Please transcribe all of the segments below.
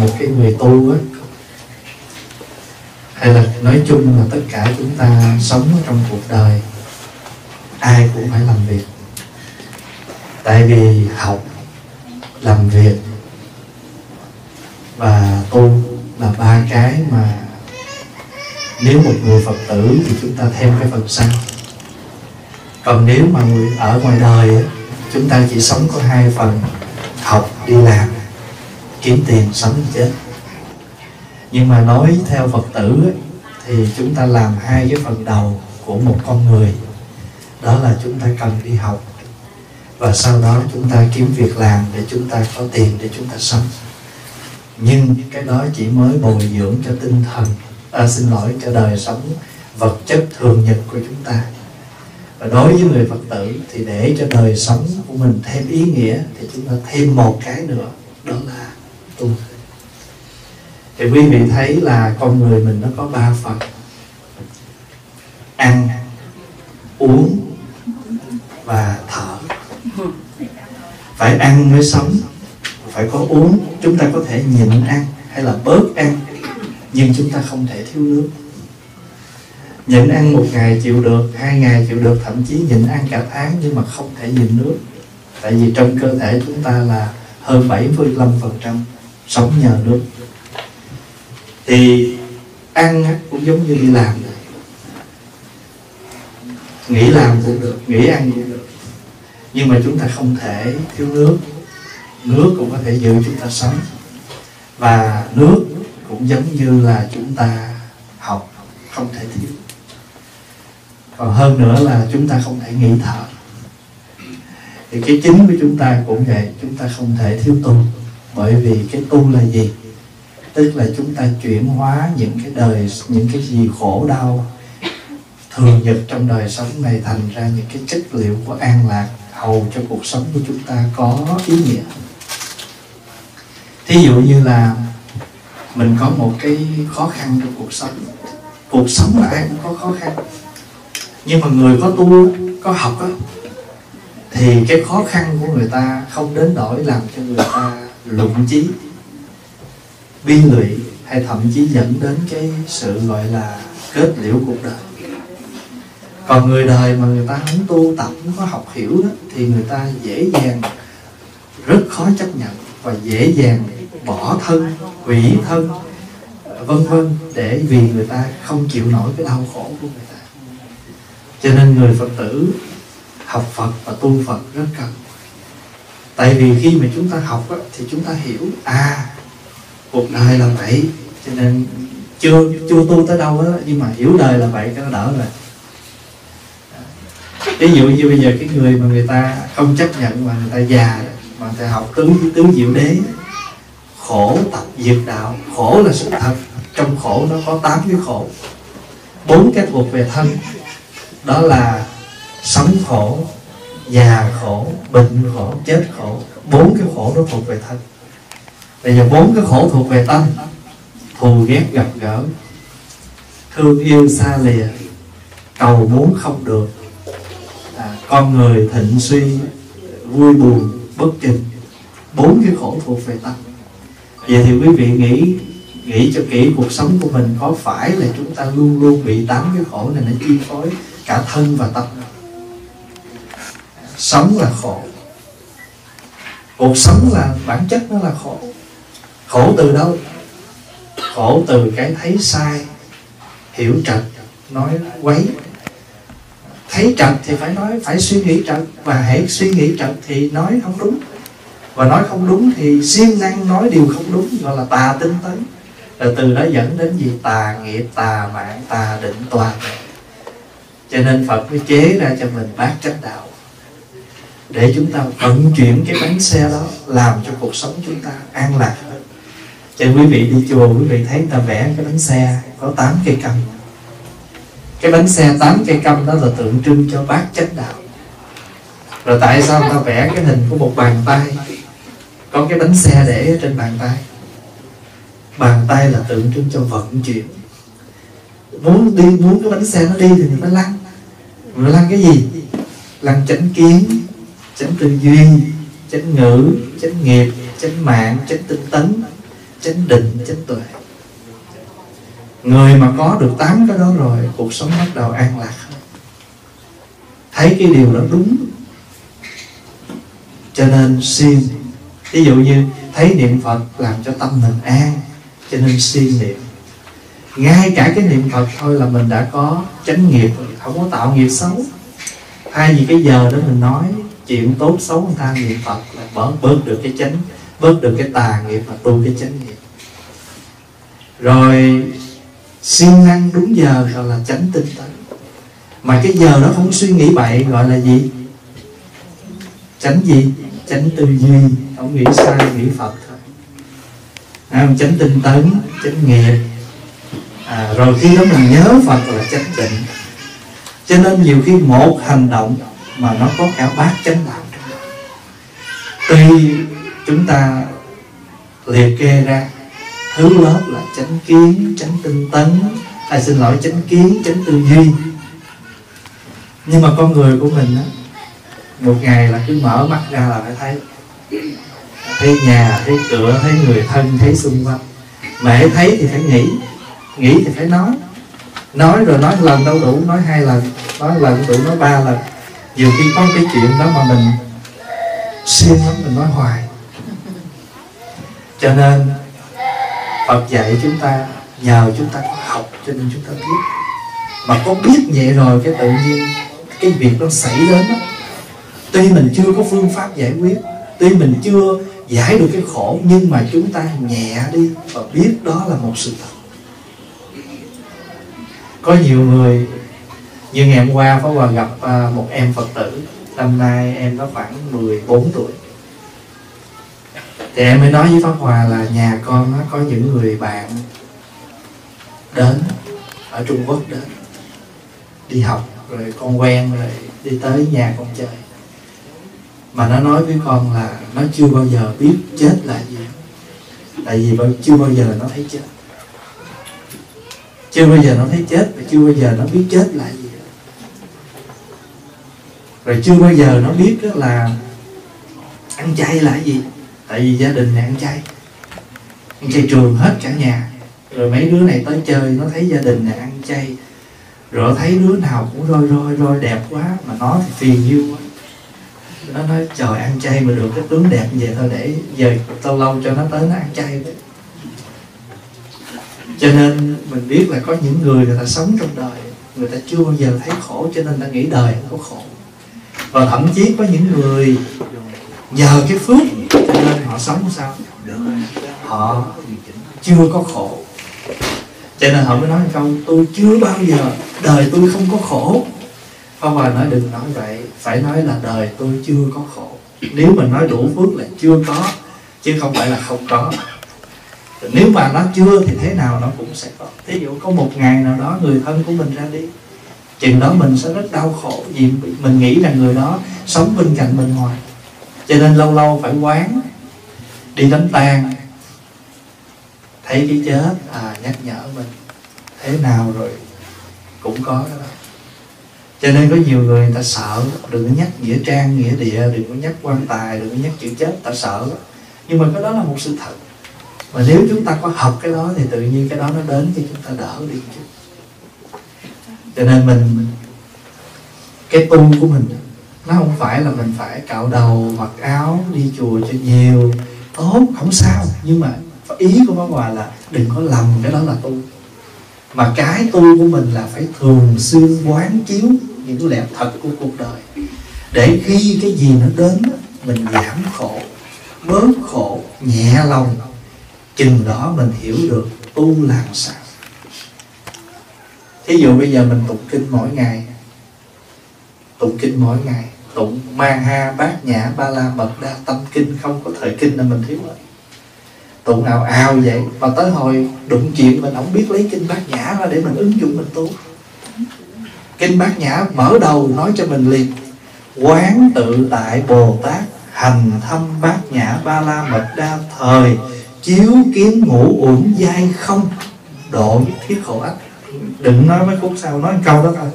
một cái người tu ấy hay là nói chung là tất cả chúng ta sống trong cuộc đời, ai cũng phải làm việc. Tại vì học, làm việc và tu là ba cái mà nếu một người phật tử thì chúng ta thêm cái phần sau. Còn nếu mà người ở ngoài đời chúng ta chỉ sống có hai phần, học, đi làm kiếm tiền sống chết. Nhưng mà nói theo phật tử thì chúng ta làm hai cái phần đầu của một con người. Đó là chúng ta cần đi học và sau đó chúng ta kiếm việc làm để chúng ta có tiền để chúng ta sống. Nhưng cái đó chỉ mới bồi dưỡng cho tinh thần à, xin lỗi cho đời sống vật chất thường nhật của chúng ta. Và đối với người phật tử thì để cho đời sống của mình thêm ý nghĩa thì chúng ta thêm một cái nữa đó là tu. Thì quý vị thấy là con người mình nó có ba phần. Ăn, uống và thở. Phải ăn mới sống, phải có uống. Chúng ta có thể nhịn ăn hay là bớt ăn, nhưng chúng ta không thể thiếu nước. Nhịn ăn một ngày chịu được, hai ngày chịu được, thậm chí nhịn ăn cả tháng nhưng mà không thể nhịn nước. Tại vì trong cơ thể chúng ta là hơn 75 phần trăm sống nhờ nước. Thì ăn cũng giống như đi làm vậy. Nghĩ làm cũng được nghĩ ăn cũng được. Nhưng mà chúng ta không thể thiếu nước. Nước cũng có thể giữ chúng ta sống. Và nước cũng giống như là chúng ta học, không thể thiếu. Còn hơn nữa là chúng ta không thể nghĩ thở. Thì cái chính của chúng ta cũng vậy, chúng ta không thể thiếu tu bởi vì cái tu là gì? Tức là chúng ta chuyển hóa những cái đời, những cái gì khổ đau thường nhật trong đời sống này thành ra những cái chất liệu của an lạc, hầu cho cuộc sống của chúng ta có ý nghĩa. Thí dụ như là mình có một cái khó khăn trong cuộc sống. Cuộc sống là ai cũng có khó khăn. Nhưng mà người có tu, có học á, thì cái khó khăn của người ta không đến đổi làm cho người ta lụng chí bi lụy hay thậm chí dẫn đến cái sự gọi là kết liễu cuộc đời. Còn người đời mà người ta không tu tập, không có học hiểu đó, thì người ta dễ dàng, rất khó chấp nhận và dễ dàng bỏ thân, hủy thân, vân vân, để vì người ta không chịu nổi cái đau khổ của người ta. Cho nên người phật tử học phật và tu phật rất cần tại vì khi mà chúng ta học đó, thì chúng ta hiểu à cuộc đời là vậy cho nên chưa chưa tu tới đâu á nhưng mà hiểu đời là vậy cái nó đỡ rồi. Ví dụ như bây giờ cái người mà người ta không chấp nhận mà người ta già mà người ta học tứ tứ diệu đế khổ tập diệt đạo khổ là sự thật trong khổ nó có tám cái khổ bốn cái thuộc về thân đó là sống khổ già khổ bệnh khổ chết khổ bốn cái khổ đó thuộc về thân. Bây giờ bốn cái khổ thuộc về tâm. Thù ghét gặp gỡ. Thương yêu xa lìa. Cầu muốn không được. À, con người thịnh suy vui buồn bất trình bốn cái khổ thuộc về tâm. Vậy thì quý vị nghĩ nghĩ cho kỹ cuộc sống của mình có phải là chúng ta luôn luôn bị tám cái khổ này nó chi phối cả thân và tâm? không? Sống là khổ. Cuộc sống là, bản chất nó là khổ. Khổ từ đâu? Khổ từ cái thấy sai, hiểu trật, nói quấy. Thấy trật thì phải nói, phải suy nghĩ trật. Và hãy suy nghĩ trật thì nói không đúng. Và nói không đúng thì siêng năng nói điều không đúng, gọi là tà tinh tấn. Là từ đó dẫn đến gì? Tà nghiệp, tà mạng, tà định toàn. Cho nên phật mới chế ra cho mình bát chánh đạo để chúng ta vận chuyển cái bánh xe đó làm cho cuộc sống chúng ta an lạc hơn. Cho quý vị đi chùa, quý vị thấy người ta vẽ cái bánh xe có 8 cây cầm cái bánh xe 8 cây câm đó là tượng trưng cho bát chánh đạo. Rồi tại sao ta vẽ cái hình của một bàn tay? Có cái bánh xe để trên bàn tay. Bàn tay là tượng trưng cho vận chuyển. Muốn đi, muốn cái bánh xe nó đi thì mình phải lăn. Mình lăn cái gì? Lăn chánh kiến chánh tư duy, chánh ngữ, chánh nghiệp, chánh mạng, chánh tinh tấn, chánh định, chánh tuệ. Người mà có được tám cái đó rồi, cuộc sống bắt đầu an lạc thấy cái điều đó đúng. Cho nên siêng ví dụ như thấy niệm phật làm cho tâm mình an, cho nên siêng niệm. Ngay cả cái niệm phật thôi là mình đã có chánh nghiệp không có tạo nghiệp xấu. Thay vì cái giờ đó mình nói chuyện tốt xấu người ta niệm phật là bớt bớt được cái chánh bớt được cái tà nghiệp mà tu cái chánh nghiệp. Rồi siêng năng đúng giờ gọi là chánh tinh tấn. Mà cái giờ đó không suy nghĩ bậy gọi là gì? Tránh gì? Tránh tư duy. Không nghĩ sai nghĩ phật thôi. À, tránh tinh tấn tránh nghiệp. À, rồi khi đó mình nhớ phật là chánh định. Cho nên nhiều khi một hành động mà nó có cả bát chánh đạo trong đó. Tuy chúng ta liệt kê ra, thứ lớp là chánh kiến, chánh tinh tấn à xin lỗi, chánh kiến, chánh tư duy. Nhưng mà con người của mình á, một ngày là cứ mở mắt ra là phải thấy. Thấy nhà, thấy cửa, thấy người thân, thấy xung quanh. Mà hãy thấy thì phải nghĩ nghĩ thì phải nói. Nói rồi nói lần đâu đủ, nói hai lần, nói lần đủ, nói ba lần nhiều khi có cái chuyện đó mà mình siêng lắm, mình nói hoài. Cho nên, Phật dạy chúng ta, nhờ chúng ta có học cho nên chúng ta biết. Mà có biết vậy rồi cái tự nhiên cái việc nó xảy đến đó. Tuy mình chưa có phương pháp giải quyết, tuy mình chưa giải được cái khổ, nhưng mà chúng ta nhẹ đi và biết đó là một sự thật. Có nhiều người như ngày hôm qua, Pháp Hòa gặp à, một em Phật tử. Năm nay em nó khoảng 14 tuổi. Thì em mới nói với Pháp Hòa là nhà con nó có những người bạn Đến, Ở Trung Quốc đến, Đi học, rồi con quen, rồi đi tới nhà con chơi. Mà nó nói với con là nó chưa bao giờ biết chết là gì. Tại vì chưa bao giờ nó thấy chết. Chưa bao giờ nó thấy chết và chưa bao giờ nó biết chết là gì rồi chưa bao giờ nó biết đó là ăn chay là gì. Tại vì gia đình này ăn chay. Ăn chay trường hết cả nhà. Rồi mấy đứa này tới chơi, nó thấy gia đình này ăn chay. Rồi thấy đứa nào cũng roi roi roi, đẹp quá, mà nó thì phiền nhiêu quá. Nó nói, trời, ăn chay mà được cái tướng đẹp như vậy thôi, để giờ lâu lâu cho nó tới nó ăn chay đấy. Cho nên mình biết là có những người người ta sống trong đời, người ta chưa bao giờ thấy khổ, cho nên ta nghĩ đời nó khổ và thậm chí có những người nhờ cái phước cho nên họ sống sao. Họ chưa có khổ. Cho nên họ mới nói câu, tôi chưa bao giờ, đời tôi không có khổ. Không bà nói đừng nói vậy, Phải nói là đời tôi chưa có khổ. Nếu mình nói đủ phước là chưa có, Chứ không phải là không có. Nếu mà nó chưa thì thế nào nó cũng sẽ có. Thí dụ có một ngày nào đó người thân của mình ra đi Chừng đó mình sẽ rất đau khổ Vì mình nghĩ rằng người đó sống bên cạnh mình hoài. Cho nên lâu lâu phải quán, Đi đánh tang, Thấy cái chết à nhắc nhở mình, Thế nào rồi cũng có đó. Cho nên có nhiều người người ta sợ, đừng có nhắc nghĩa trang, nghĩa địa, đừng có nhắc quan tài, đừng có nhắc chữ chết, ta sợ nhưng mà cái đó là một sự thật. Mà nếu chúng ta có học cái đó thì tự nhiên cái đó nó đến cho chúng ta đỡ đi chút cho nên mình, cái tu của mình nó không phải là mình phải cạo đầu, mặc áo, đi chùa cho nhiều. Tốt, không sao. Nhưng mà ý của bác hòa là đừng có lầm cái đó là tu. Mà cái tu của mình là phải thường xuyên quán chiếu những lẽ thật của cuộc đời. Để khi cái gì nó đến mình giảm khổ, bớt khổ, nhẹ lòng, chừng đó mình hiểu được tu làm sao thí dụ bây giờ mình tụng kinh mỗi ngày, tụng kinh mỗi ngày, tụng ma ha bát nhã ba la mật đa tâm kinh, không có thời kinh là mình thiếu rồi. Tụng nào ào vậy, mà tới hồi đụng chuyện mình không biết lấy kinh bát nhã ra để mình ứng dụng mình tu. Kinh bát nhã mở đầu nói cho mình liền, quán tự tại bồ tát hành thâm bát nhã ba la mật đa thời, chiếu kiến ngũ uẩn giai không, độ thiết khổ ách đừng nói mấy khúc sau, nói câu đó thôi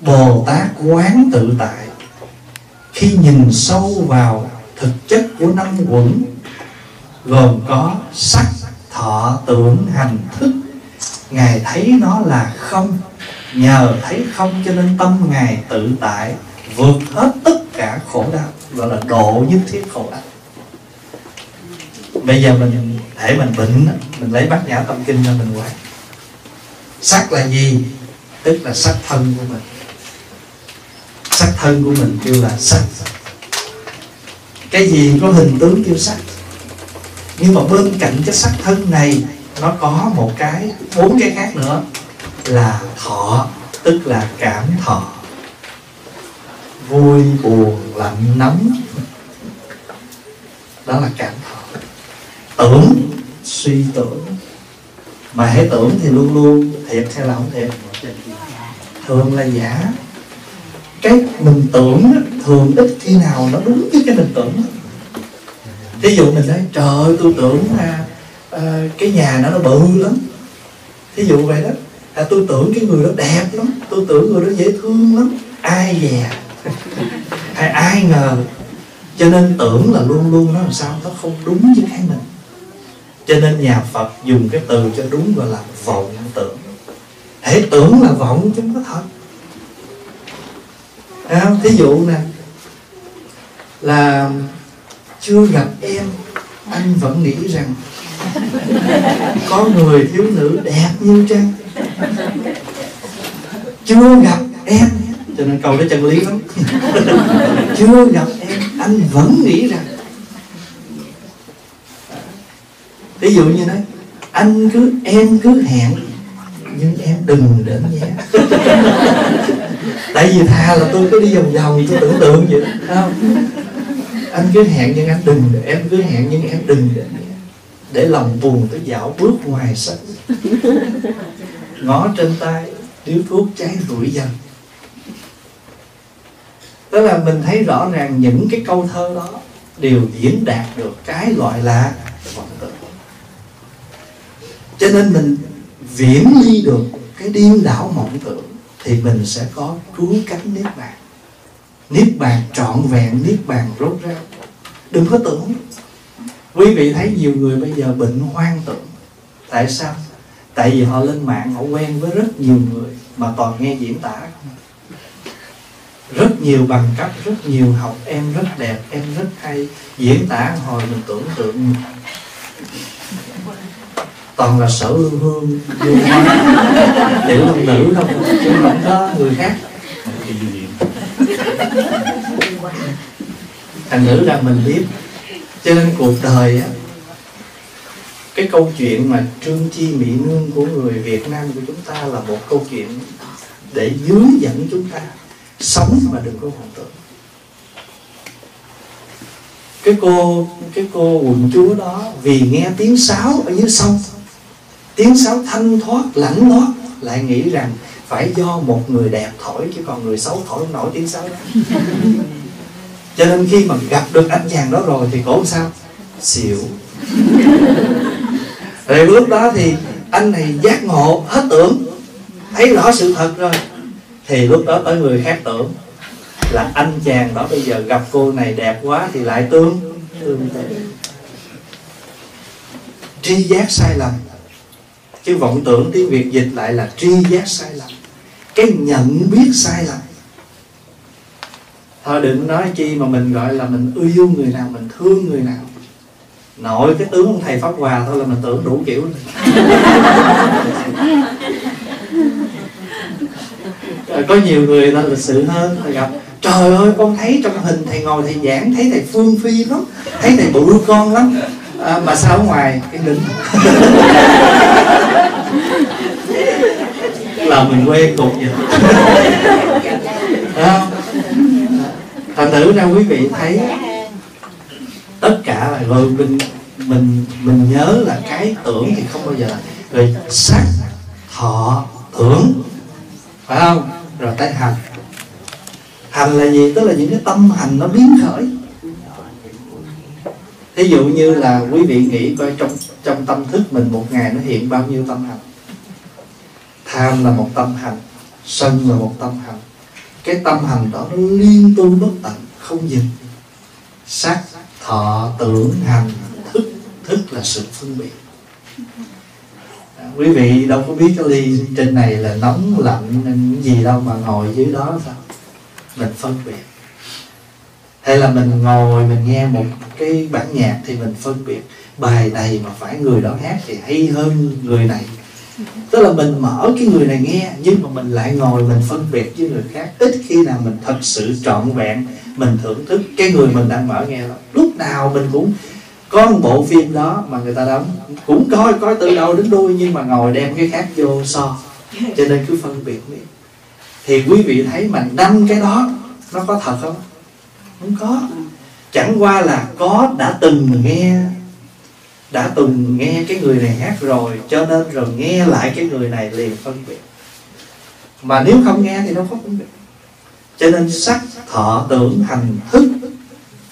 bồ tát quán tự tại, khi nhìn sâu vào thực chất của năm quẩn, gồm có sắc, thọ, tưởng, hành thức. Ngài thấy nó là không, nhờ thấy không cho nên tâm ngài tự tại, vượt hết tất cả khổ đau, gọi là độ nhất thiết khổ đau. Bây giờ mình thể mình bệnh mình lấy bát nhã tâm kinh cho mình quay sắc là gì? Tức là sắc thân của mình. Sắc thân của mình kêu là sắc. Cái gì có hình tướng kêu sắc. Nhưng mà bên cạnh cái sắc thân này, nó có một cái, bốn cái khác nữa. Là thọ, tức là cảm thọ. Vui, buồn, lạnh, nóng. Đó là cảm thọ. Tưởng, suy tưởng mà hãy tưởng thì luôn luôn thiệt hay là không thiệt? Thường là giả. Cái mình tưởng thường ít khi nào nó đúng với cái mình tưởng ví dụ mình nói trời ơi tôi tưởng à, à, cái nhà nó nó bự lắm. Thí dụ vậy đó. À, tôi tưởng cái người đó đẹp lắm tôi tưởng người đó dễ thương lắm. Ai dè hay ai ngờ? Cho nên tưởng là luôn luôn nó làm sao nó không đúng với cái mình cho nên nhà Phật dùng cái từ cho đúng gọi là vọng tưởng. Hãy tưởng là vọng chứ không có thật. À, thí dụ nè là chưa gặp em anh vẫn nghĩ rằng có người thiếu nữ đẹp như trang. chưa gặp em cho nên câu đó chân lý lắm. Chưa gặp em anh vẫn nghĩ rằng ví dụ như nói, anh cứ, em cứ hẹn, nhưng em đừng đến nhé. Tại vì thà là tôi cứ đi vòng vòng, tôi tưởng tượng vậy đó không? Anh cứ hẹn nhưng anh đừng em cứ hẹn nhưng em đừng đến nhé. Để lòng buồn tới dạo bước ngoài sân. Ngó trên tay, điếu thuốc cháy rủi dần. Tức là mình thấy rõ ràng những cái câu thơ đó đều diễn đạt được cái gọi là cho nên mình viễn ly được cái điên đảo mộng tưởng, thì mình sẽ có cứu cánh niết bàn. Niết bàn trọn vẹn, niết bàn rốt ráo. Đừng có tưởng. Quý vị thấy nhiều người bây giờ bệnh hoang tưởng. Tại sao? Tại vì họ lên mạng, họ quen với rất nhiều người mà toàn nghe diễn tả. Rất nhiều bằng cấp, rất nhiều học, em rất đẹp, em rất hay. Diễn tả hồi mình tưởng tượng toàn là sở hương hương, vô hoa. Tiểu long nữ không chứ không có người khác. Thành nữ là mình biết. Cho nên cuộc đời á, cái câu chuyện mà trương chi mỹ nương của người việt nam của chúng ta là một câu chuyện để dưới dẫn chúng ta sống mà đừng có hoàn tưởng. Cái cô cái cô quận chúa đó vì nghe tiếng sáo ở dưới sông tiếng sáo thanh thoát lãnh thoát lại nghĩ rằng phải do một người đẹp thổi chứ còn người xấu thổi không nổi tiếng sáo đó. Cho nên khi mà gặp được anh chàng đó rồi thì cổ sao? Xỉu. Rồi lúc đó thì anh này giác ngộ hết tưởng thấy rõ sự thật rồi. Thì lúc đó tới người khác tưởng là anh chàng đó bây giờ gặp cô này đẹp quá thì lại tương tương tri giác sai lầm chứ vọng tưởng tiếng việt dịch lại là tri giác sai lầm. Cái nhận biết sai lầm. Thôi đừng nói chi mà mình gọi là mình yêu người nào, mình thương người nào. Nội cái tướng ông thầy pháp hòa thôi là mình tưởng đủ kiểu rồi. Có nhiều người ta lịch sự hơn thầy gặp, trời ơi, con thấy trong hình thầy ngồi thầy giảng, thấy thầy phương phi lắm, thấy thầy bự con lắm à, mà sao ở ngoài cái đỉnh là mình quen cục vậy. Không? Thành thử ra quý vị thấy tất cả là rồi mình mình mình nhớ là cái tưởng thì không bao giờ rồi sắc thọ tưởng. Phải không? Rồi tới hành. Hành là gì? Tức là những cái tâm hành nó biến khởi thí dụ như là quý vị nghĩ coi trong trong tâm thức mình một ngày nó hiện bao nhiêu tâm hành? Tham là một tâm hành, sân là một tâm hành. Cái tâm hành đó nó liên tu bất tận, không dừng. Sắc thọ, tưởng, hành, thức thức là sự phân biệt. Quý vị đâu có biết cái ly trên này là nóng, lạnh, gì đâu mà ngồi dưới đó sao? Mình phân biệt hay là mình ngồi mình nghe một cái bản nhạc thì mình phân biệt bài này mà phải người đó hát thì hay hơn người này. Tức là mình mở cái người này nghe, nhưng mà mình lại ngồi mình phân biệt với người khác. Ít khi nào mình thật sự trọn vẹn, mình thưởng thức cái người mình đang mở nghe đó. Lúc nào mình cũng có một bộ phim đó mà người ta đóng. Cũng coi coi từ đầu đến đuôi nhưng mà ngồi đem cái khác vô so. Cho nên cứ phân biệt đi. Thì quý vị thấy mà năm cái đó nó có thật không? Không có. Chẳng qua là có đã từng nghe đã từng nghe cái người này hát rồi cho nên rồi nghe lại cái người này liền phân biệt. Mà nếu không nghe thì đâu có phân biệt. Cho nên sắc thọ tưởng hành thức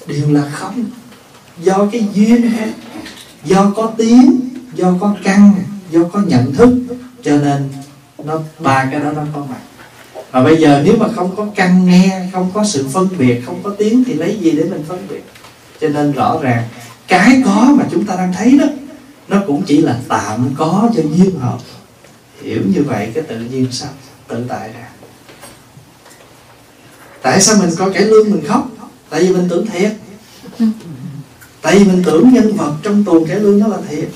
đều là không. Do cái duyên hết do có tiếng do có căn do có nhận thức cho nên nó ba cái đó nó có mặt mà bây giờ nếu mà không có căn nghe, không có sự phân biệt, không có tiếng thì lấy gì để mình phân biệt? Cho nên rõ ràng, cái có mà chúng ta đang thấy đó, nó cũng chỉ là tạm có cho duyên hợp. Hiểu như vậy cái tự nhiên sao? Tự tại ra. Tại sao mình coi cải lương mình khóc? Tại vì mình tưởng thiệt. Tại vì mình tưởng nhân vật trong tuồng cải lương nó là thiệt.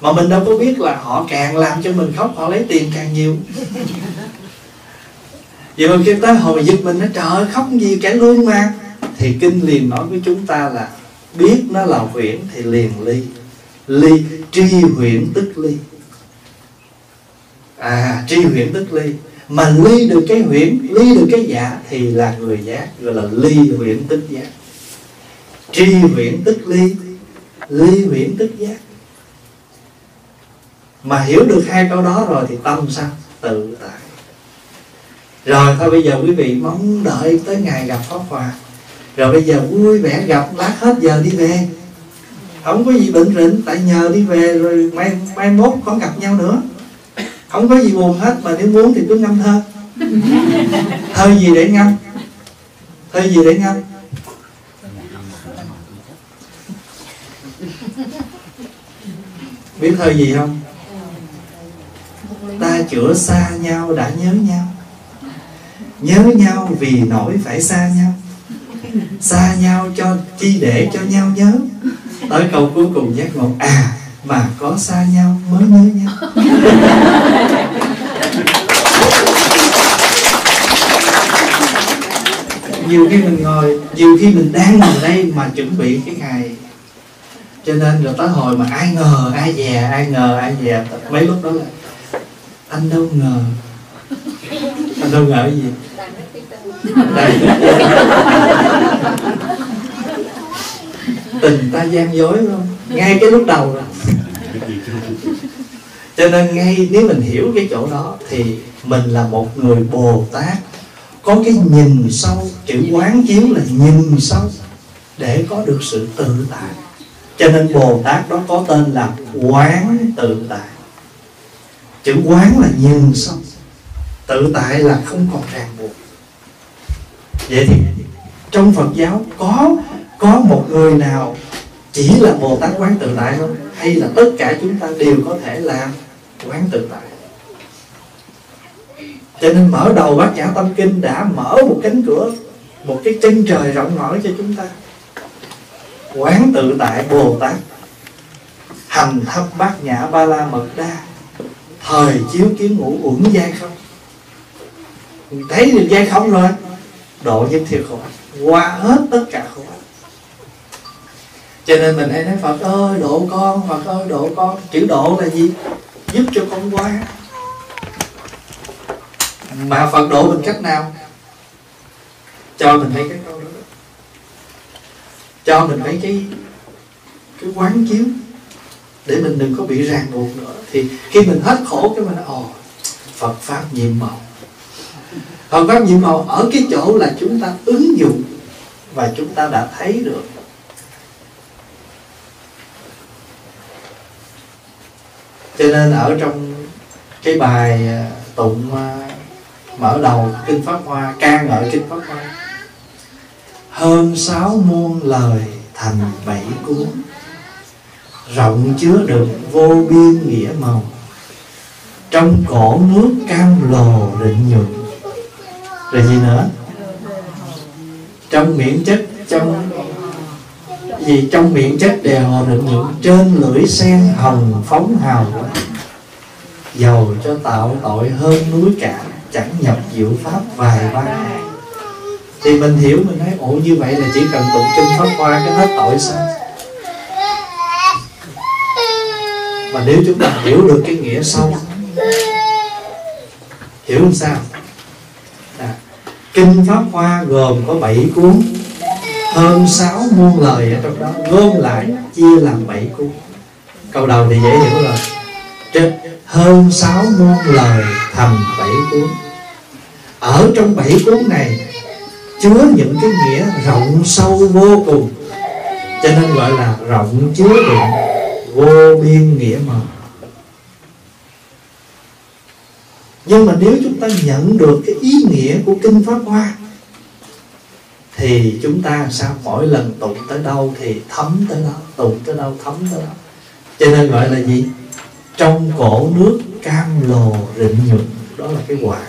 Mà mình đâu có biết là họ càng làm cho mình khóc, họ lấy tiền càng nhiều vậy mà khi tới hồi giật mình nó trời khóc gì cả luôn mà. Thì kinh liền nói với chúng ta là biết nó là huyễn thì liền ly. Ly, tri huyễn tức ly. À tri huyễn tức ly. Mà ly được cái huyễn, ly được cái giả thì là người giác, gọi là ly huyễn tức giác. Tri huyễn tức ly ly huyễn tức giác. Mà hiểu được hai câu đó rồi thì tâm sao tự tại rồi thôi, bây giờ quý vị mong đợi tới ngày gặp pháp hòa. Rồi bây giờ vui vẻ gặp, lát hết giờ đi về. Không có gì bệnh rịnh tại nhờ đi về rồi mai mai mốt không gặp nhau nữa. Không có gì buồn hết, mà nếu muốn thì cứ ngâm thơ. Thơ gì để ngâm? Thơ gì để ngâm? Biết thơ gì không? Ta chữa xa nhau, đã nhớ nhau nhớ nhau vì nỗi phải xa nhau. Xa nhau cho chi để cho nhau nhớ. Tới câu cuối cùng giác ngộ à mà có xa nhau mới nhớ nhau nhiều khi mình ngồi, nhiều khi mình đang ngồi đây mà chuẩn bị cái ngày. Cho nên rồi tới hồi mà ai ngờ, ai dè, ai ngờ, ai dè, mấy lúc đó là, anh đâu ngờ, anh đâu ngờ cái gì? Tình ta gian dối không? Ngay cái lúc đầu rồi. Cho nên ngay nếu mình hiểu cái chỗ đó thì mình là một người bồ tát. Có cái nhìn sâu, chữ quán chiếu là nhìn sâu để có được sự tự tại. Cho nên bồ tát đó có tên là quán tự tại. Chữ quán là nhìn sâu. Tự tại là không còn ràng buộc vậy thì trong phật giáo có có một người nào chỉ là bồ tát quán tự tại không? Hay là tất cả chúng ta đều có thể làm quán tự tại? Cho nên mở đầu bát nhã tâm kinh đã mở một cánh cửa, một cái chân trời rộng mở cho chúng ta. Quán tự tại bồ tát hành thâm bát nhã ba la mật đa thời chiếu kiến ngũ uẩn giai không? Thấy được giai không rồi độ nhân thiệt khổ qua hết tất cả khổ cho nên mình hay nói, Phật ơi, độ con, Phật ơi, độ con. Chữ độ là gì? Giúp cho con qua. Mà Phật độ mình cách nào? Cho mình thấy cái câu đó. Cho mình thấy cái cái quán chiếu. Để mình đừng có bị ràng buộc nữa. Thì khi mình hết khổ cái mình, ồ, Phật pháp nhiệm màu. Phật pháp nhiệm màu ở cái chỗ là chúng ta ứng dụng và chúng ta đã thấy được. Cho nên ở trong cái bài à, tụng à, mở đầu kinh pháp hoa ca ngợi kinh pháp hoa hơn sáu muôn lời thành bảy cuốn, rộng chứa được vô biên nghĩa màu, trong cổ nước cam lồ rịnh nhuận rồi gì nữa? Trong miệng chất, trong gì? Trong miệng chất đều định những trên lưỡi sen hồng phóng hào, giàu cho tạo tội hơn núi cả, chẳng nhập diệu pháp vài ba ngày. Thì mình hiểu, mình nói, ủa, như vậy là chỉ cần tụng kinh pháp hoa cái hết tội sao? Mà nếu chúng ta hiểu được cái nghĩa sâu hiểu làm sao? Kinh pháp hoa gồm có 7 cuốn. Hơn 6 muôn lời ở trong đó, gom lại, chia làm 7 cuốn. Câu đầu thì dễ hiểu rồi. Trên hơn 6 muôn lời thành 7 cuốn. Ở trong 7 cuốn này, chứa những cái nghĩa rộng sâu vô cùng. Cho nên gọi là rộng chứa đựng vô biên nghĩa màu. Nhưng mà nếu chúng ta nhận được cái ý nghĩa của kinh pháp hoa, thì chúng ta sao? Mỗi lần tụng tới đâu thì thấm tới đó, tụng tới đâu thấm tới đó. Cho nên gọi là gì? Trong cổ nước cam lồ rịnh nhuận, đó là cái quả.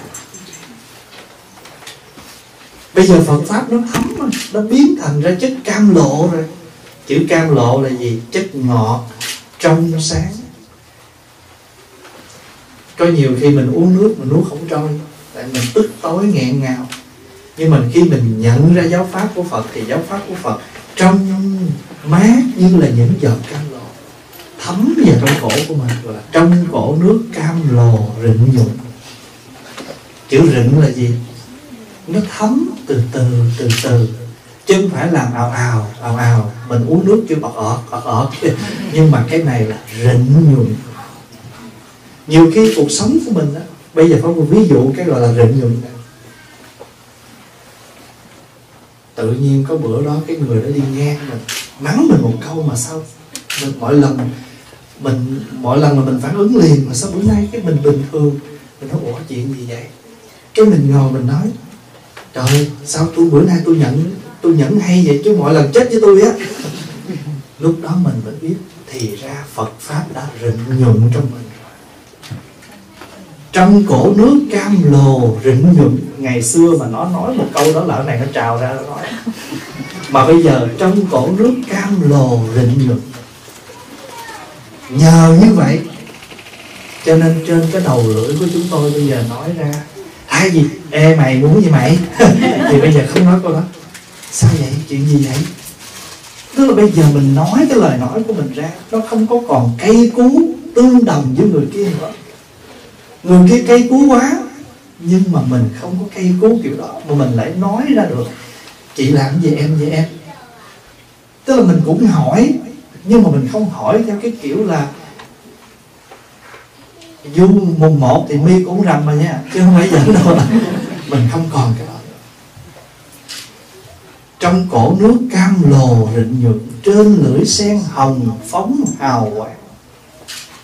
Bây giờ Phật pháp nó thấm rồi nó biến thành ra chất cam lộ rồi. Chữ cam lộ là gì? Chất ngọt trong sáng có nhiều khi mình uống nước, mình nuốt không trôi, tại mình tức tối nghẹn ngào. Nhưng mà khi mình nhận ra giáo pháp của Phật thì giáo pháp của Phật trong mát như là những giọt cam lồ, thấm vào trong cổ của mình là trong cổ nước cam lồ rịnh nhuận chữ rịnh là gì? Nó thấm từ từ từ từ, chứ không phải làm ào ào ào ào. Mình uống nước chưa bọt ọt ọt ọt. Nhưng mà cái này là rịnh nhuận nhiều khi cuộc sống của mình đó, bây giờ có một ví dụ cái gọi là rịnh nhuận tự nhiên có bữa đó cái người đó đi ngang mình mắng mình một câu mà sao mình mỗi lần mình mỗi lần mà mình phản ứng liền mà sao bữa nay cái mình bình thường? Mình nói ủa chuyện gì vậy? Cái mình ngồi mình nói trời sao tôi bữa nay tôi nhận tôi nhận hay vậy chứ mọi lần chết với tôi á? Lúc đó mình mới biết thì ra Phật pháp đã rịnh nhuận trong mình trong cổ nước cam lồ rịnh nhuận. Ngày xưa mà nó nói một câu đó là cái này nó trào ra, nó nói. Mà bây giờ trong cổ nước cam lồ rịnh nhuận. Nhờ như vậy, cho nên trên cái đầu lưỡi của chúng tôi bây giờ nói ra, ai gì? Ê, mày muốn gì mày? Thì bây giờ không nói câu đó. Sao vậy? Chuyện gì vậy? Tức là bây giờ mình nói cái lời nói của mình ra, nó không có còn cây cú, tương đồng với người kia nữa người kia cây cú quá. Nhưng mà mình không có cây cú kiểu đó, mà mình lại nói ra được. Chị làm gì em, vậy em? Tức là mình cũng hỏi, nhưng mà mình không hỏi theo cái kiểu là du mùng một thì mi cũng rằm mà nha. Chứ không phải giỡn đâu mình không còn cái đó. Trong cổ nước cam lồ rịnh nhuận, trên lưỡi sen hồng phóng hào quang.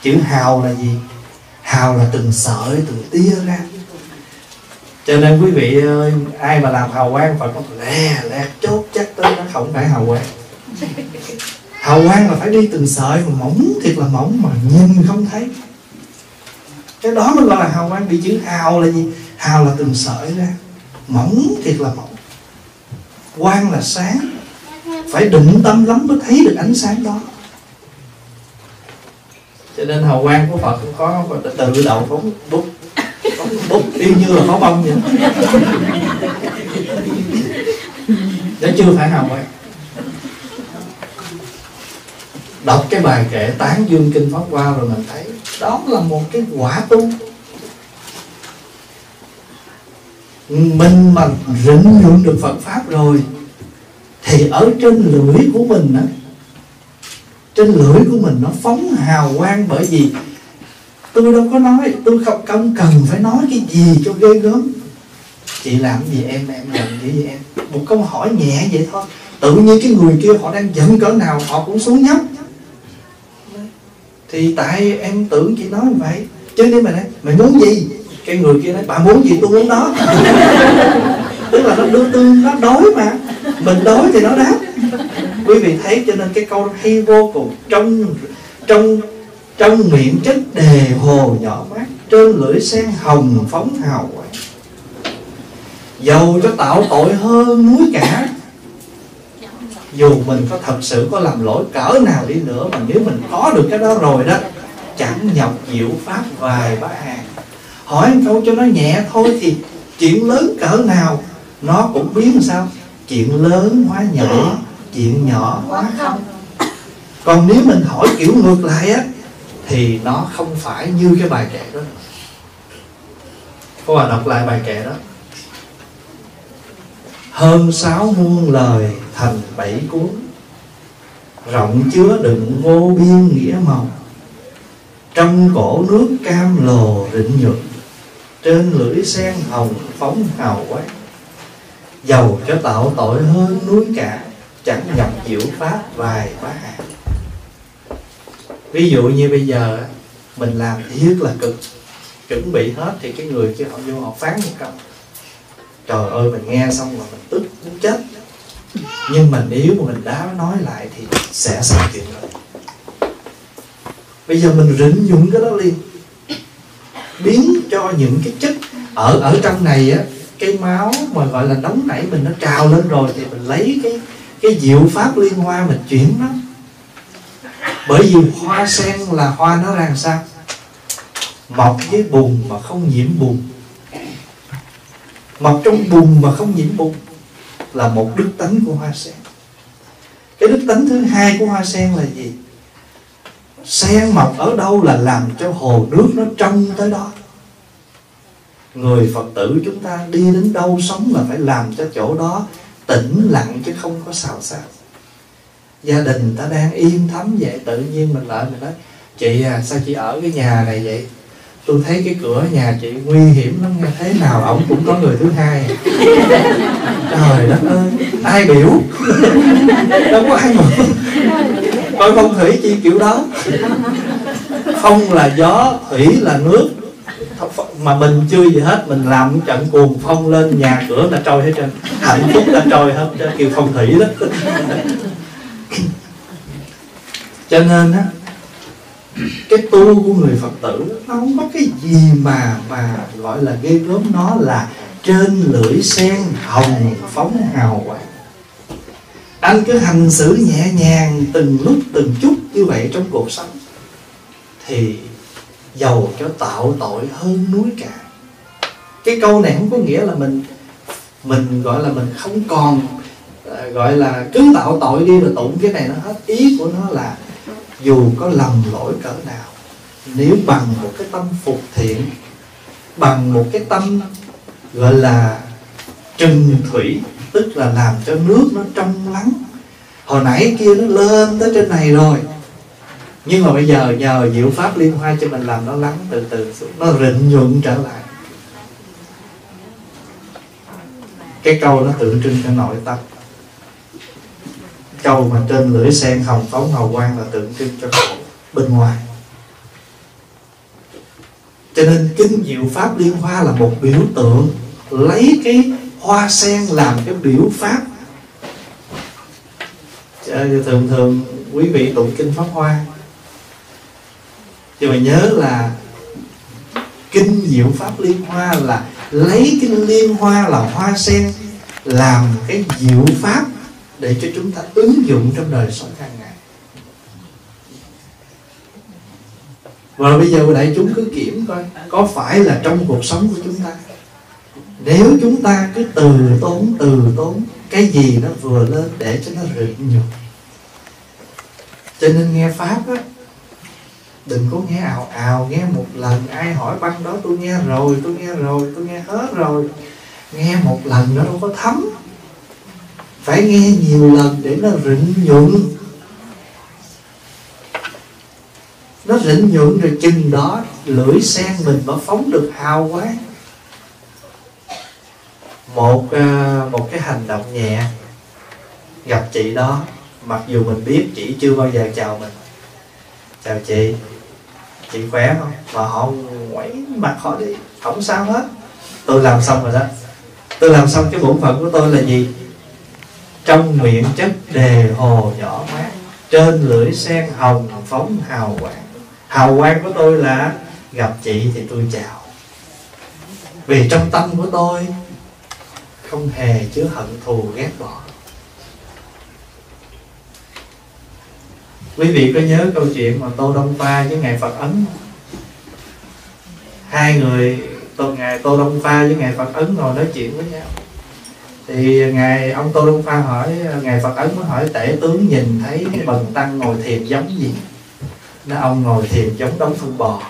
Chữ hào là gì? Hào là từng sợi, từng tia ra. Cho nên quý vị ơi, ai mà làm hào quang phải có lè lè, chốt chắc tới nó không phải hào quang. Hào quang là phải đi từng sợi, mà mỏng thiệt là mỏng mà nhìn không thấy. Cái đó mới gọi là hào quang bị chữ hào là gì? Hào là từng sợi ra. Mỏng thiệt là mỏng. Quang là sáng. Phải định tâm lắm mới thấy được ánh sáng đó cho nên hào quang của Phật cũng có tự động phóng bút. Phóng bút y như là pháo bông vậy. Đó chưa phải hào quang. Đọc cái bài kệ tán dương kinh pháp qua rồi mình thấy, đó là một cái quả tu. Mình mà rỉnh nhuận được Phật pháp rồi, thì ở trên lưỡi của mình á trên lưỡi của mình nó phóng hào quang bởi vì tôi đâu có nói tôi không, không cần phải nói cái gì cho ghê gớm. Chị làm gì em em làm gì vậy em? Một câu hỏi nhẹ vậy thôi. Tự nhiên cái người kia họ đang giận cỡ nào họ cũng xuống nhấp thì tại em tưởng chị nói vậy. Chứ nếu mà nói mày muốn gì? Cái người kia nói bà muốn gì tôi muốn đó. Tức là nó đưa tương nó đói mà. Mình đói thì nó đáp quý vị thấy cho nên cái câu hay vô cùng, trong trong trong miệng chất đề hồ nhỏ mát, trên lưỡi sen hồng phóng hào quang dầu cho tạo tội hơn núi cả. Dù mình có thật sự có làm lỗi, cỡ nào đi nữa mà nếu mình có được cái đó rồi đó, chẳng nhọc diệu pháp vài ba hàng. Hỏi một câu cho nó nhẹ thôi thì chuyện lớn cỡ nào, nó cũng biết sao? Chuyện lớn hóa nhỏ chuyện nhỏ quá không? Còn nếu mình hỏi kiểu ngược lại á, thì nó không phải như cái bài kệ đó. Cô bà đọc lại bài kệ đó. Hơn sáu muôn lời thành bảy cuốn, rộng chứa đựng vô biên nghĩa màu. Trong cổ nước cam lồ rịnh nhuận, trên lưỡi sen hồng phóng hào quang. Giàu cho tạo tội hơn núi cả chẳng nhập diệu pháp vài quá hạn ví dụ như bây giờ, mình làm thiết là cực. Chuẩn bị hết thì cái người kia họ vô họ phán một câu. Trời ơi, mình nghe xong rồi mình tức, muốn chết. Nhưng mà nếu mà mình đã nói lại thì sẽ xảy chuyện rồi. Bây giờ mình rỉnh dụng cái đó liền biến cho những cái chất ở ở trong này á, cái máu mà gọi là nóng nảy mình nó trào lên rồi thì mình lấy cái cái diệu pháp liên hoa mình chuyển nó. Bởi vì hoa sen là hoa nó ra sao? Mọc với bùn mà không nhiễm bùn. Mọc trong bùn mà không nhiễm bùn là một đức tánh của hoa sen. Cái đức tánh thứ hai của hoa sen là gì? Sen mọc ở đâu là làm cho hồ nước nó trong tới đó. Người phật tử chúng ta đi đến đâu sống là phải làm cho chỗ đó tĩnh lặng chứ không có xào xạc. Gia đình ta đang yên thấm vậy tự nhiên mình lại mình nói chị à sao chị ở cái nhà này vậy? Tôi thấy cái cửa nhà chị nguy hiểm lắm nghe thế nào ổng cũng có người thứ hai. Trời đất ơi ai biểu? Đâu có ai mà coi phong thủy chi kiểu đó. Phong là gió thủy là nước mà mình chưa gì hết, mình làm trận cuồng phong lên nhà cửa là trôi hết trơn. Hạnh phúc là trôi hết trơn kiểu phong thủy đó. Cho nên á, cái tu của người phật tử nó không có cái gì mà mà gọi là ghê gớm, nó là trên lưỡi sen hồng phóng hào quang. Anh cứ hành xử nhẹ nhàng từng lúc, từng chút như vậy trong cuộc sống, thì giàu cho tạo tội hơn núi cả. Cái câu này không có nghĩa là mình mình gọi là mình không còn ờ, gọi là cứ tạo tội đi rồi tụng cái này nó hết. Ý của nó là dù có lầm lỗi cỡ nào, nếu bằng một cái tâm phục thiện, bằng một cái tâm gọi là trừng thủy, tức là làm cho nước nó trong lắng. Hồi nãy kia nó lên tới trên này rồi nhưng mà bây giờ nhờ diệu pháp liên hoa cho mình làm nó lắng từ từ xuống, nó rịnh nhuận trở lại. Cái câu nó tượng trưng cho nội tâm. Câu mà trên lưỡi sen hồng phóng hào quang là tượng trưng cho khổ bên ngoài. Cho nên kinh diệu pháp liên hoa là một biểu tượng lấy cái hoa sen làm cái biểu pháp. Thường thường quý vị tụng kinh pháp hoa nhưng mà nhớ là kinh diệu pháp liên hoa là lấy kinh liên hoa là hoa sen làm cái diệu pháp để cho chúng ta ứng dụng trong đời sống hàng ngày. Và bây giờ đại chúng cứ kiểm coi, có phải là trong cuộc sống của chúng ta? Nếu chúng ta cứ từ tốn từ tốn, cái gì nó vừa lên để cho nó rực nhục. Cho nên nghe pháp á đừng có nghe ào ào, nghe một lần ai hỏi băng đó, tôi nghe rồi, tôi nghe rồi, tôi nghe hết rồi. Nghe một lần nó đâu có thấm. Phải nghe nhiều lần để nó rịnh nhuận. Nó rịnh nhuận rồi chừng đó lưỡi sen mình mới phóng được hào quang một ờ, một cái hành động nhẹ gặp chị đó, mặc dù mình biết chị chưa bao giờ chào mình. Chào chị chị khỏe không? Mà họ quẩy mặt họ đi không sao hết. Tôi làm xong rồi đó. Tôi làm xong cái bổn phận của tôi là gì? Trong miệng chất đề hồ nhỏ mát trên lưỡi sen hồng phóng hào quang. Hào quang của tôi là gặp chị thì tôi chào. Vì trong tâm của tôi không hề chứa hận thù ghét bỏ. Quý vị có nhớ câu chuyện mà tô đông pha với ngài phật ấn hai người tô ngài tô đông pha với ngài phật ấn ngồi nói chuyện với nhau. Thì ngài, ông tô đông pha hỏi, ngài phật ấn mới hỏi, tể tướng nhìn thấy bần tăng ngồi thiền giống gì? Nó ông ngồi thiền giống đống phân bò.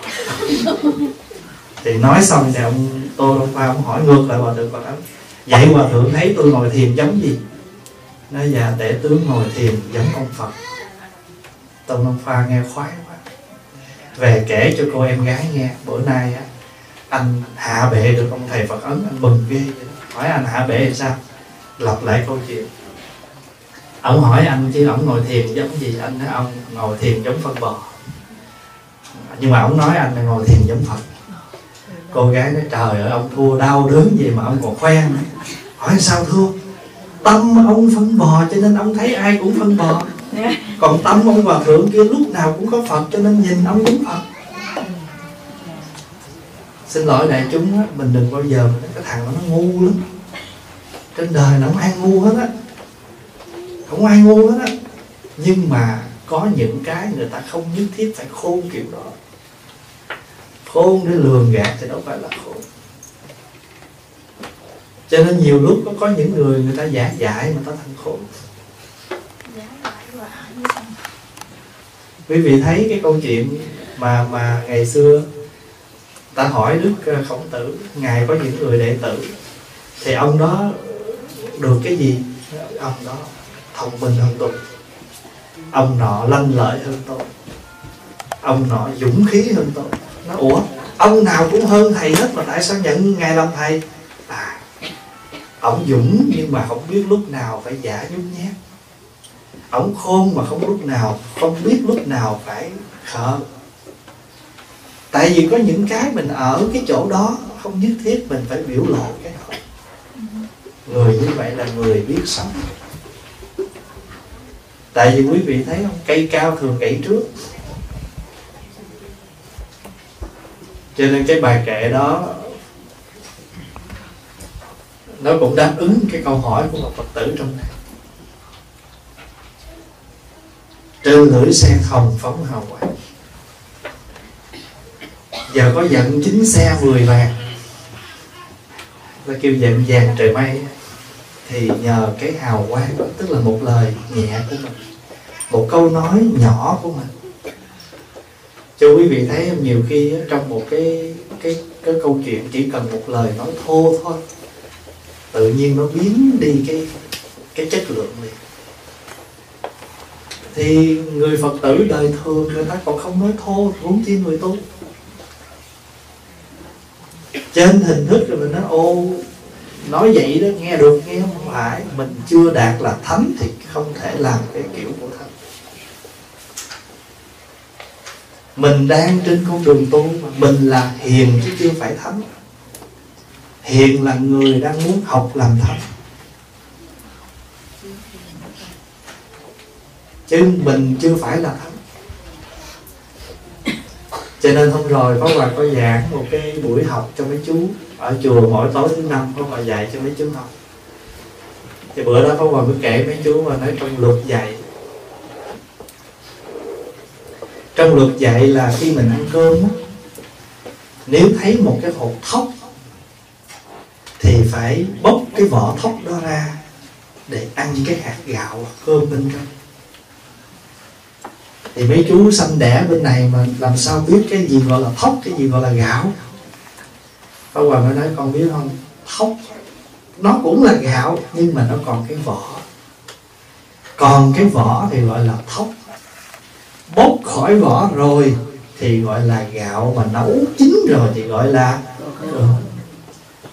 Thì nói xong thì ông tô đông pha ông hỏi ngược lại hòa thượng phật ấn, vậy hòa thượng thấy tôi ngồi thiền giống gì? Nói dạ tể tướng ngồi thiền giống ông phật. Tông đông pha nghe khoái quá. Về kể cho cô em gái nghe, bữa nay á, anh hạ bệ được ông thầy phật ấn, anh mừng ghê vậy hỏi anh hạ bệ làm sao? Lặp lại câu chuyện. Ông hỏi anh chứ ông ngồi thiền giống gì, anh nói ông ngồi thiền giống phân bò. Nhưng mà ông nói anh là ngồi thiền giống phật. Cô gái nói, trời ơi, ông thua đau đớn gì mà ông còn khoe nữa. Hỏi sao thua? Tâm ông phân bò cho nên ông thấy ai cũng phân bò còn tâm ông hòa thượng kia lúc nào cũng có phật, cho nên nhìn ông đúng phật. Xin lỗi đại chúng á, mình đừng bao giờ mình cái thằng đó nó ngu lắm. Trên đời nó không ai ngu hết á. Không ai ngu hết á. Nhưng mà có những cái người ta không nhất thiết phải khôn kiểu đó. Khôn để lường gạt thì đâu phải là khôn. Cho nên nhiều lúc có có những người người ta giả dại mà ta thành khôn. Quý vị thấy cái câu chuyện mà mà ngày xưa ta hỏi đức ờ, khổng tử, ngài có những người đệ tử? Thì ông đó được cái gì? Ông đó thông minh hơn tôi. Ông nọ lanh lợi hơn tôi. Ông nọ dũng khí hơn tôi. Nó ủa, ông nào cũng hơn thầy hết mà tại sao nhận ngài làm thầy? À ông dũng nhưng mà không biết lúc nào phải giả nhút nhát ổng khôn mà không lúc nào, không biết lúc nào phải khờ tại vì có những cái mình ở cái chỗ đó, không nhất thiết mình phải biểu lộ cái đó. Người như vậy là người biết sống. Tại vì quý vị thấy không? Cây cao thường cậy trước. Cho nên cái bài kệ đó, nó cũng đáp ứng cái câu hỏi của một phật tử trong này. Trừ lưỡi sen hồng phóng hào quang giờ có giận chính xe mười vàng ta kêu giận vàng trời mây thì nhờ cái hào quang đó tức là một lời nhẹ của mình. Một câu nói nhỏ của mình. Cho quý vị thấy, nhiều khi trong một cái cái cái câu chuyện chỉ cần một lời nói thô thôi, tự nhiên nó biến đi cái cái chất lượng liền thì người phật tử đời thường người ta còn không nói thô, huống chi người tu. Trên hình thức rồi mình nói, ô, nói vậy đó, nghe được, nghe không phải. Mình chưa đạt là thánh thì không thể làm cái kiểu của thánh. Mình đang trên con đường tu mà mình là hiền chứ chưa phải thánh. Hiền là người đang muốn học làm thánh. Chứ mình chưa phải là thánh. Cho nên hôm rồi có Hòa có giảng một cái buổi học cho mấy chú ở chùa mỗi tối thứ năm có Hòa dạy cho mấy chú học. Thì bữa đó có Hòa mới kể mấy chú mà nói trong luật dạy. Trong luật dạy là khi mình ăn cơm nếu thấy một cái hột thóc thì phải bóc cái vỏ thóc đó ra để ăn cái hạt gạo cơm bên trong thì mấy chú sanh đẻ bên này mà làm sao biết cái gì gọi là thóc, cái gì gọi là gạo? Pháp Hòa mới nói, con biết không? Thóc, nó cũng là gạo, nhưng mà nó còn cái vỏ. Còn cái vỏ thì gọi là thóc. Bốc khỏi vỏ rồi thì gọi là gạo, mà nấu chín rồi thì gọi là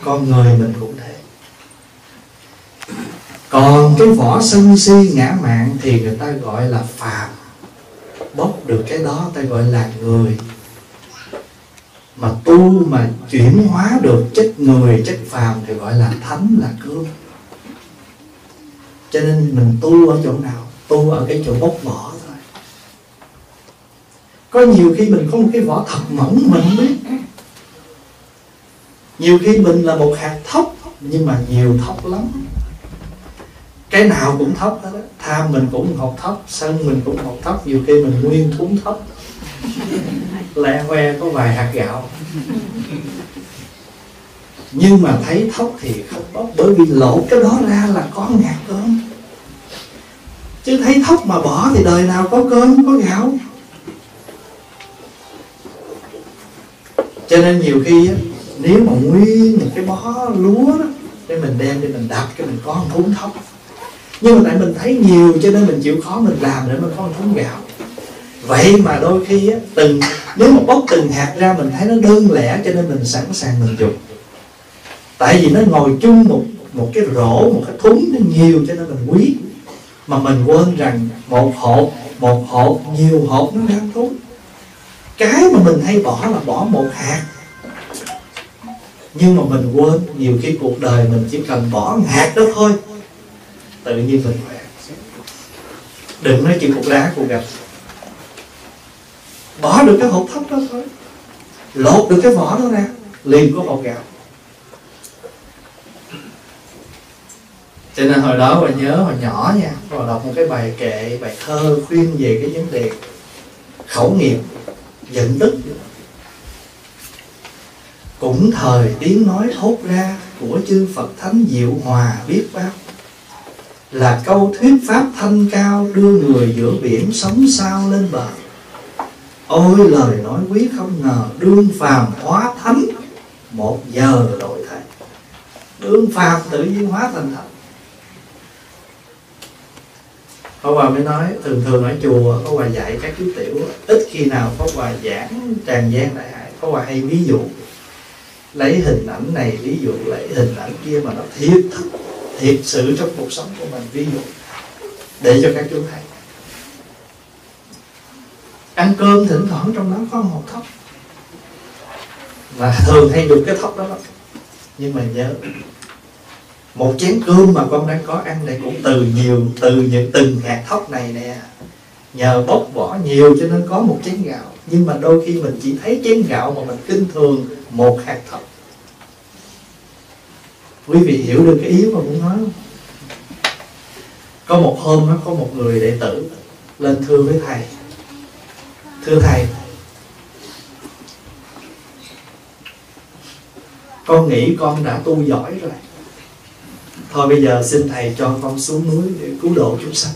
con người mình cũng thế. Còn cái vỏ sân si ngã mạng thì người ta gọi là phàm bóc được cái đó, ta gọi là người mà tu mà chuyển hóa được chất người, chất phàm thì gọi là thánh, là cương cho nên mình tu ở chỗ nào? Tu ở cái chỗ bóc vỏ thôi. Có nhiều khi mình có một cái vỏ thật mỏng mình biết. Nhiều khi mình là một hạt thóc, nhưng mà nhiều thóc lắm cái nào cũng thấp hết đó tham mình cũng học thấp sân mình cũng học thấp nhiều khi mình nguyên thúng thấp. Lẹ hoe có vài hạt gạo. Nhưng mà thấy thấp thì không tốt bởi vì lỗ cái đó ra là có ngạt cơm. Chứ thấy thấp mà bỏ thì đời nào có cơm có gạo. Cho nên nhiều khi á, nếu mà nguyên một cái bó lúa đó để mình đem đi mình đập cái mình có một thúng thóc nhưng mà tại mình thấy nhiều cho nên mình chịu khó mình làm để mình có một thúng gạo. Vậy mà đôi khi á, từng nếu mà bóc từng hạt ra mình thấy nó đơn lẻ cho nên mình sẵn sàng mình dùng. Tại vì nó ngồi chung một một cái rổ một cái thúng nó nhiều cho nên mình quý. Mà mình quên rằng một hộp một hộp nhiều hộp nó đang thúng. Cái mà mình hay bỏ là bỏ một hạt. Nhưng mà mình quên nhiều khi cuộc đời mình chỉ cần bỏ hạt đó thôi tự nhiên mình khỏe đừng nói chuyện cục đá, cục gạch. Bỏ được cái hộp thóc đó thôi. Lột được cái vỏ đó ra, liền có hộp gạo. Cho nên hồi đó bà nhớ hồi nhỏ nha, bà đọc một cái bài kệ, bài thơ khuyên về cái vấn đề khẩu nghiệp giận tức cũng thời tiếng nói thốt ra của chư Phật Thánh Diệu Hòa biết bao là câu thuyết pháp thanh cao đưa người giữa biển sống sao lên bờ. Ôi, lời nói quý không ngờ, đương phàm hóa thánh, một giờ đổi thầy. Đương phàm tự nhiên hóa thành thánh Pháp Hòa mới nói, thường thường ở chùa, Pháp Hòa dạy các chú tiểu, ít khi nào Pháp Hòa giảng tràn gian đại hải Pháp Hòa hay ví dụ, lấy hình ảnh này, ví dụ lấy hình ảnh kia mà nó thiết thức thiệt sự trong cuộc sống của mình, ví dụ, để cho các chú thấy ăn cơm thỉnh thoảng trong đó có một thóc. Và thường hay dùng cái thóc đó lắm. Nhưng mà nhớ, một chén cơm mà con đang có ăn này cũng từ nhiều, từ những từng hạt thóc này nè. Nhờ bóc vỏ nhiều cho nên có một chén gạo. Nhưng mà đôi khi mình chỉ thấy chén gạo mà mình kinh thường một hạt thóc quý vị hiểu được cái ý mà muốn nói không? Có một hôm nó có một người đệ tử lên thưa với thầy. Thưa thầy, con nghĩ con đã tu giỏi rồi. Thôi bây giờ xin thầy cho con xuống núi để cứu độ chúng sanh.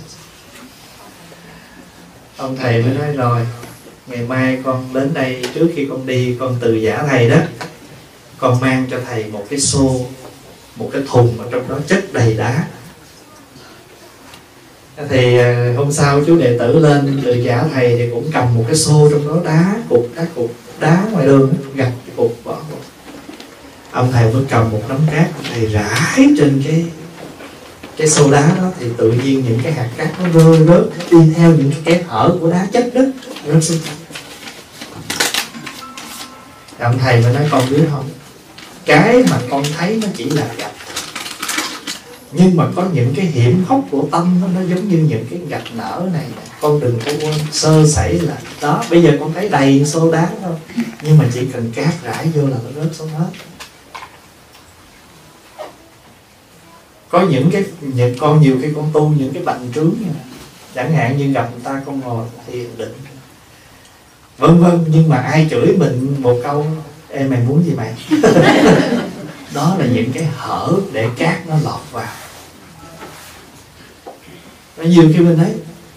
Ông thầy mới nói, rồi, ngày mai con đến đây, trước khi con đi, con từ giả thầy đó, con mang cho thầy một cái xô một cái thùng ở trong đó chất đầy đá. Thì ờ, hôm sau chú đệ tử lên từ giả thầy thì cũng cầm một cái xô trong đó đá cục các cục, đá ngoài đường, gạch cục bỏ ông thầy mới cầm một nắm cát thầy rải trên cái cái xô đá đó, thì tự nhiên những cái hạt cát nó rơi rớt đi theo những cái kẽ hở của đá chất đất rớt xuống. Ông thầy mới nói, con biết không? Cái mà con thấy nó chỉ là gạch. Nhưng mà có những cái hiểm hóc của tâm nó, nó giống như những cái gạch nở này con đừng có quên sơ sẩy là đó bây giờ con thấy đầy xô đá thôi. Nhưng mà chỉ cần cát rải vô là nó rớt xuống hết. Có những cái những con nhiều khi con tu những cái bệnh trướng như này. Chẳng hạn như gặp người ta con ngồi thì định. Vân vân nhưng mà ai chửi mình một câu em mày muốn gì mày? Đó là những cái hở để cát nó lọt vào. Và nhiều khi mình thấy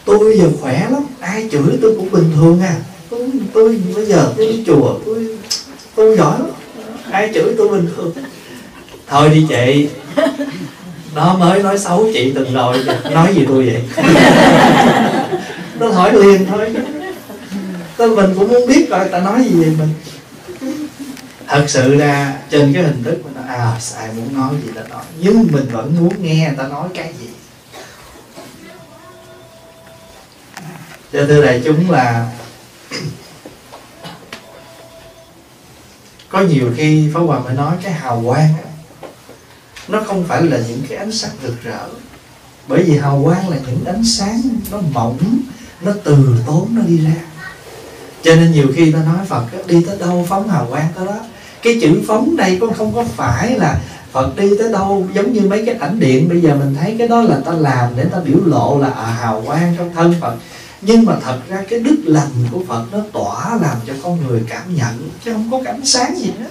tôi giờ khỏe lắm ai chửi tôi cũng bình thường à. Tôi tôi bây giờ tôi đi chùa tôi tôi giỏi lắm ai chửi tôi bình thường. Thôi đi chị. Nó mới nói xấu chị từng rồi nói gì tôi vậy? Nó hỏi liền thôi. Tôi mình cũng muốn biết coi ta nói gì về mình thật sự ra, trên cái hình thức mình nói à ai muốn nói gì là nói. Nhưng mình vẫn muốn nghe người ta nói cái gì. Cho thưa đại chúng là có nhiều khi Pháp Hòa mới nói cái hào quang nó không phải là những cái ánh sáng rực rỡ. Bởi vì hào quang là những ánh sáng nó mỏng, nó từ tốn nó đi ra. Cho nên nhiều khi ta nói phật đi tới đâu phóng hào quang tới đó cái chữ phóng đây cũng không có phải là Phật đi tới đâu giống như mấy cái ảnh điện bây giờ mình thấy cái đó là ta làm để ta biểu lộ là à, hào quang trong thân Phật. Nhưng mà thật ra cái đức lành của Phật nó tỏa làm cho con người cảm nhận chứ không có ánh sáng gì hết.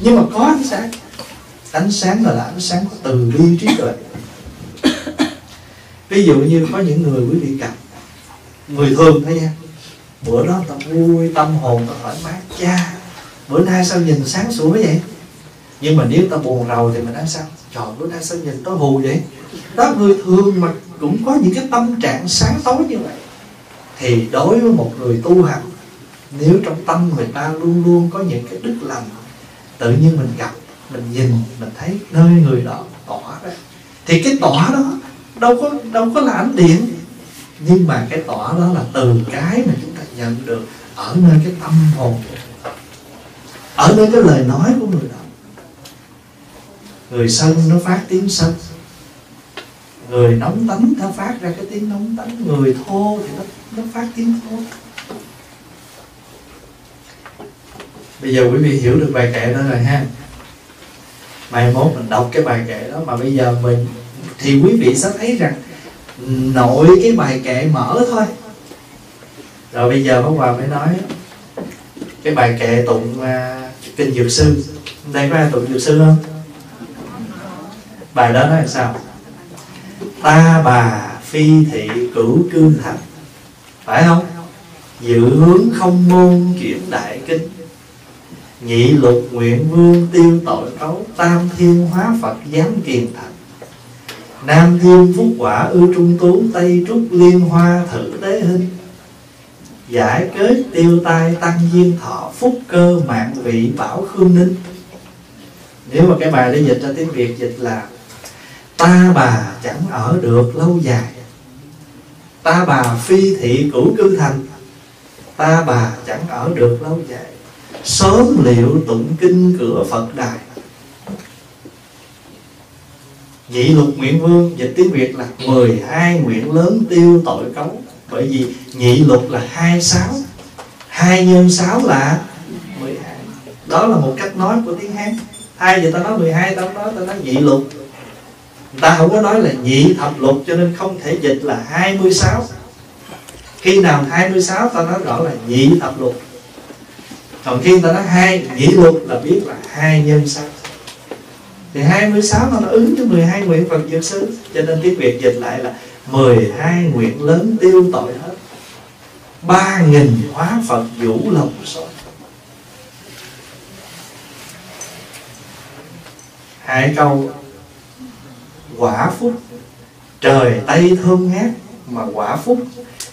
Nhưng mà có ánh sáng. Ánh sáng là, là ánh sáng có từ bi trí tuệ. Ví dụ như có những người quý vị gặp người thường thôi nha. Bữa đó ta vui tâm hồn ta thoải mái cha bữa nay sao nhìn sáng sủa vậy? Nhưng mà nếu ta buồn rầu thì mình nói sao? Trời, bữa nay sao nhìn tối hù vậy? Đó, người thường mà cũng có những cái tâm trạng sáng tối như vậy. Thì đối với một người tu hành, nếu trong tâm người ta luôn luôn có những cái đức lành, tự nhiên mình gặp, mình nhìn, mình thấy nơi người đó tỏa ra. Thì cái tỏa đó đâu có đâu có là ánh điện. Nhưng mà cái tỏa đó là từ cái mà chúng ta nhận được ở nơi cái tâm hồn ở nơi cái lời nói của người đó. Người sân nó phát tiếng sân. Người nóng tánh nó phát ra cái tiếng nóng tánh. Người thô thì nó nó phát tiếng thô. Bây giờ quý vị hiểu được bài kệ đó rồi ha. Mai mốt mình đọc cái bài kệ đó mà bây giờ mình thì quý vị sẽ thấy rằng nội cái bài kệ mở thôi. Rồi bây giờ Pháp Hòa mới nói cái bài kệ tụng uh, kinh dược sư đây có ai tụng dược sư không? Bài đó nói là sao? Ta bà phi thị cửu cương thành. Phải không? Dự hướng không môn chuyển đại kinh. Nhị lục nguyện vương tiêu tội cấu tam thiên hóa phật giám kiền thành. Nam diêm phúc quả ư trung tú. Tây trúc liên hoa thử tế hình giải kế tiêu tai tăng duyên thọ, phúc cơ mạng vị bảo khương ninh nếu mà cái bài để dịch ra tiếng việt dịch là, ta bà chẳng ở được lâu dài. Ta bà phi thị cửu cư thành. Ta bà chẳng ở được lâu dài. Sớm liệu tụng kinh cửa phật đài. Nhị lục nguyện vương dịch tiếng việt là 12 nguyện lớn tiêu tội cấu bởi vì nhị lục là hai sáu hai nhân sáu là 12 đó là một cách nói của tiếng hán. Hai giờ ta nói 12 ta nói ta nói nhị lục người ta không có nói là nhị thập lục cho nên không thể dịch là 26 khi nào 26 ta nói rõ là nhị thập lục còn khi ta nói hai nhị luật là biết là hai nhân sáu thì 26 nó, nó ứng cho 12 nguyện Phật Dược Sư. Cho nên tiếng Việt dịch lại là 12 nguyện lớn tiêu tội hết. Ba nghìn hóa Phật vũ lòng soi hai câu, quả phúc, trời tây thơm ngát. Mà quả phúc,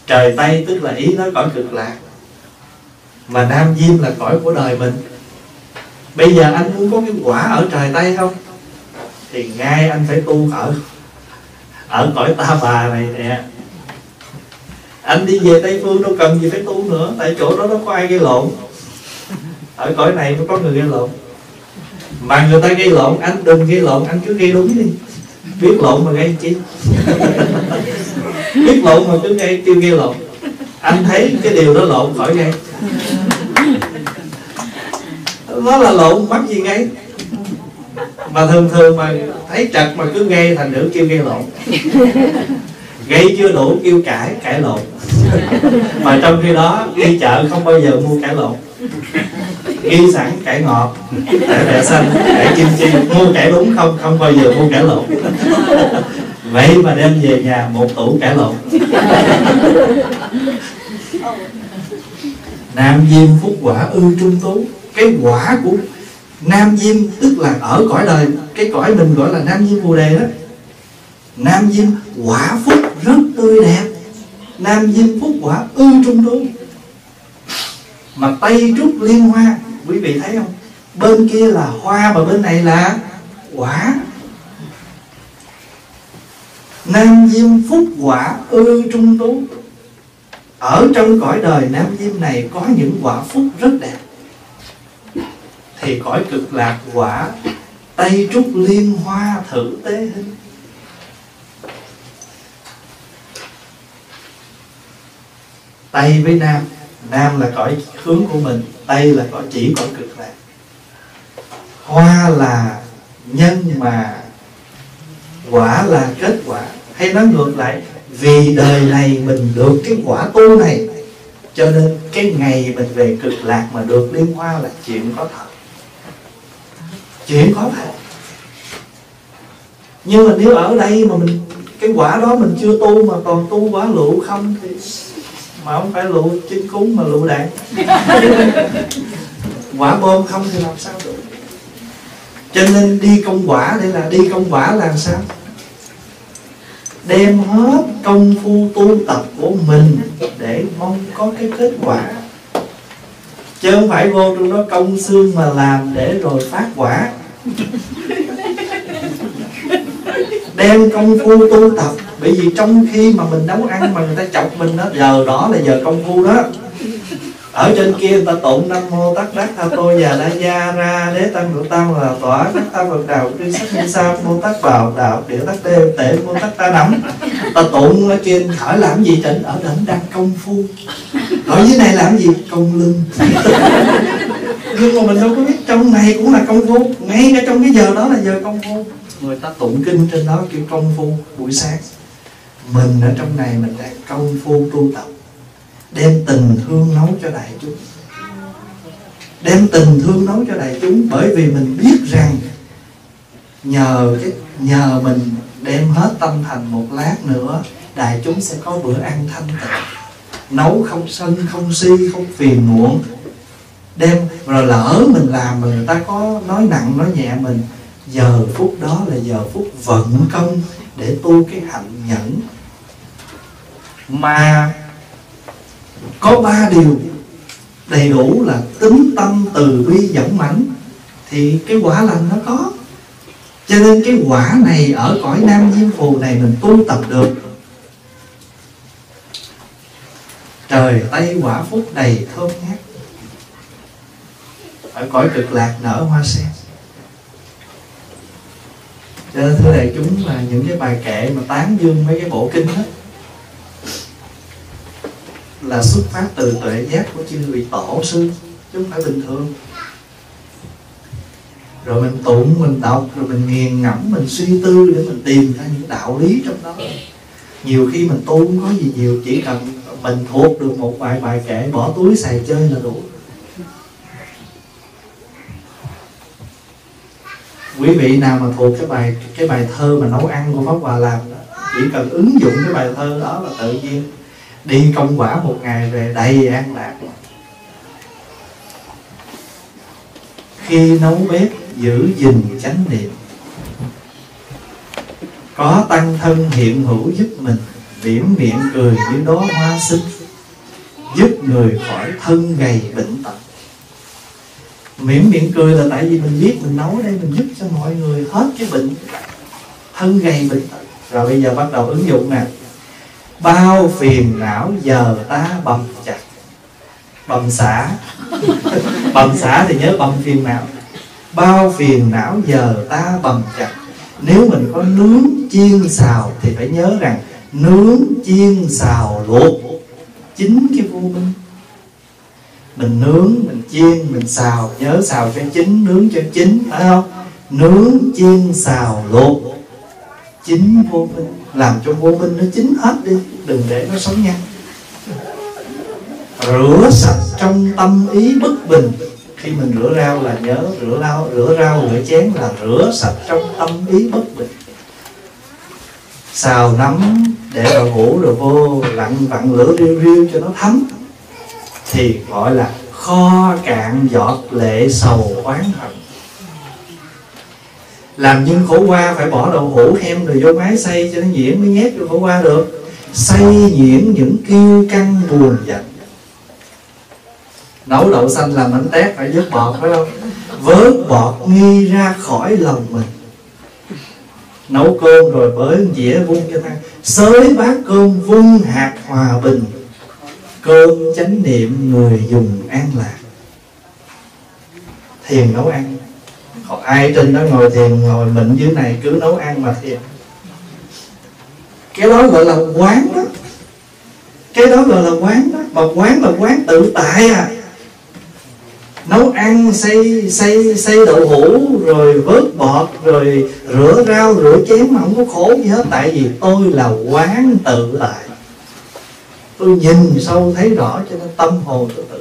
trời tây tức là ý nói cõi cực lạc. Mà nam diêm là cõi của đời mình. Bây giờ anh muốn có cái quả ở trời tây không? Thì ngay anh phải tu ở ở cõi ta bà này nè. Anh đi về tây phương đâu cần gì phải tu nữa, tại chỗ đó nó có ai gây lộn. Ở cõi này nó có người gây lộn. Mà người ta gây lộn, anh đừng gây lộn, anh cứ gây đúng đi. Biết lộn mà gây chi? Biết lộn mà cứ gây kêu gây lộn. Anh thấy cái điều đó lộn khỏi gây nó là lộn, mắc gì ngay? Mà thường thường mà thấy chặt mà cứ gây thành nữa kêu gây lộn. Gây chưa đủ kêu cãi cãi lộn. Mà trong khi đó, đi chợ không bao giờ mua cải lộn. Ghi sẵn cải ngọt cải bẹ xanh cải kim chi. Mua cải đúng không không bao giờ mua cải lộn. Vậy mà đem về nhà một tủ cải lộn. Nam diêm phúc quả ư trung tú. Cái quả của nam diêm tức là ở cõi đời, cái cõi mình gọi là nam diêm bồ đề đó. Nam diêm quả phúc rất tươi đẹp. Nam diêm phúc quả ư trung tú mà tây trúc liên hoa, quý vị thấy không? Bên kia là hoa mà bên này là quả. Nam diêm phúc quả ư trung tú ở trong cõi đời nam diêm này có những quả phúc rất đẹp thì cõi cực lạc quả tây trúc liên hoa thử tế hình. Tây với nam nam là cõi hướng của mình tây là cõi chỉ cõi cực lạc. Hoa là nhân mà quả là kết quả. Hay nói ngược lại, vì đời này mình được cái quả tu này, cho nên cái ngày mình về cực lạc mà được liên hoa là chuyện có thật chuyện có thật nhưng mà nếu ở đây mà mình, cái quả đó mình chưa tu mà còn tu quả lụ không thì mà không phải lụ chính cúng mà lụ đạn. Quả bom không thì làm sao được? Cho nên đi công quả đây là đi công quả làm sao? Đem hết công phu tu tập của mình để mong có cái kết quả chứ không phải vô trong đó công xương mà làm để rồi phát quả. Đem công phu tu tập. Bởi vì trong khi mà mình nấu ăn mà người ta chọc mình đó, giờ đó là giờ công phu đó ở trên kia người ta tụng nam mô tát đắc tha tô già la gia ra đế tăng độ tăng là tỏa các tam vật đạo tri sắc ni sa mô tát bảo đạo địa tát đê tệ mô tát ta nắm ta tụng ở trên hỏi làm gì trịnh ở đỉnh đang công phu. Ở dưới này làm gì? Công lưng. Nhưng mà mình đâu có biết trong này cũng là công phu. Ngay cả trong cái giờ đó là giờ công phu. Người ta tụng kinh trên đó kiểu công phu buổi sáng. Mình ở trong này mình đang công phu tu tập đem tình thương nấu cho đại chúng. Đem tình thương nấu cho đại chúng bởi vì mình biết rằng nhờ cái, nhờ mình đem hết tâm thành một lát nữa, đại chúng sẽ có bữa ăn thanh tịnh. Nấu không sân, không si, không phiền muộn. Đem, rồi lỡ mình làm mà người ta có nói nặng, nói nhẹ mình, giờ phút đó là giờ phút vận công để tu cái hạnh nhẫn. Mà có ba điều đầy đủ là tính tâm từ bi dẫn mãnh. Thì cái quả lành nó có. Cho nên cái quả này ở cõi nam diêm phù này mình tu tập được. Trời tây quả phúc đầy thơm ngát. Ở cõi cực lạc nở hoa sen. Cho nên thưa đại chúng là những cái bài kệ mà tán dương mấy cái bộ kinh đó là xuất phát từ tuệ giác của chư vị tổ sư, chứ không phải bình thường. Rồi mình tụng, mình đọc, rồi mình nghiền ngẫm, mình suy tư để mình tìm ra những đạo lý trong đó. Nhiều khi mình tu không có gì nhiều, chỉ cần mình thuộc được một vài bài kệ, bỏ túi xài chơi là đủ. Quý vị nào mà thuộc cái bài cái bài thơ mà nấu ăn của pháp hòa làm chỉ cần ứng dụng cái bài thơ đó là tự nhiên đi công quả một ngày về đầy an lạc. Khi nấu bếp giữ gìn chánh niệm, có tăng thân hiện hữu giúp mình, điểm miệng cười như đó hoa sinh giúp người khỏi thân gầy bệnh tật. Miệng miệng cười là tại vì mình biết mình nấu đây, mình giúp cho mọi người hết cái bệnh thân gầy bệnh tật. Rồi bây giờ bắt đầu ứng dụng nè bao phiền não giờ ta bầm chặt. Bầm xả. Bầm xả thì nhớ bầm phiền não. Bao phiền não giờ ta bầm chặt. Nếu mình có nướng chiên xào thì phải nhớ rằng nướng chiên xào luộc chính cái vô minh mình nướng, mình chiên, mình xào, nhớ xào cho chín nướng cho chín phải không? Nướng chiên xào luộc chính vô minh. Làm cho vô minh nó chính hết đi, đừng để nó sống nhanh rửa sạch trong tâm ý bất bình. Khi mình rửa rau là nhớ, rửa rau rửa rau, rửa chén là rửa sạch trong tâm ý bất bình. Xào nấm để vào hũ rồi vô, lặn vặn lửa riêu riêu cho nó thấm. Thì gọi là kho cạn giọt lệ sầu oán hận làm nhân khổ qua phải bỏ đậu hũ hem rồi vô máy xay cho nó nhiễm mới nhét vô khổ qua được. Xây nhiễm những kiêu căng buồn giận. Nấu đậu xanh làm bánh tét phải vớt bọt, phải không? Vớt bọt nghi ra khỏi lòng mình. Nấu cơm rồi bới dĩa vung cho ta. Xới bát cơm vung hạt hòa bình. Cơm chánh niệm người dùng an lạc. Thiền nấu ăn còn ai trên đó ngồi thiền, ngồi mình dưới này, cứ nấu ăn mà thiền. Cái đó gọi là quán đó. Cái đó gọi là quán đó. Mà quán là quán tự tại à. Nấu ăn xây xây xây đậu hũ, rồi vớt bọt, rồi rửa rau, rửa chén mà không có khổ gì hết. Tại vì tôi là quán tự tại. Tôi nhìn sâu thấy rõ cho nên tâm hồn tôi tự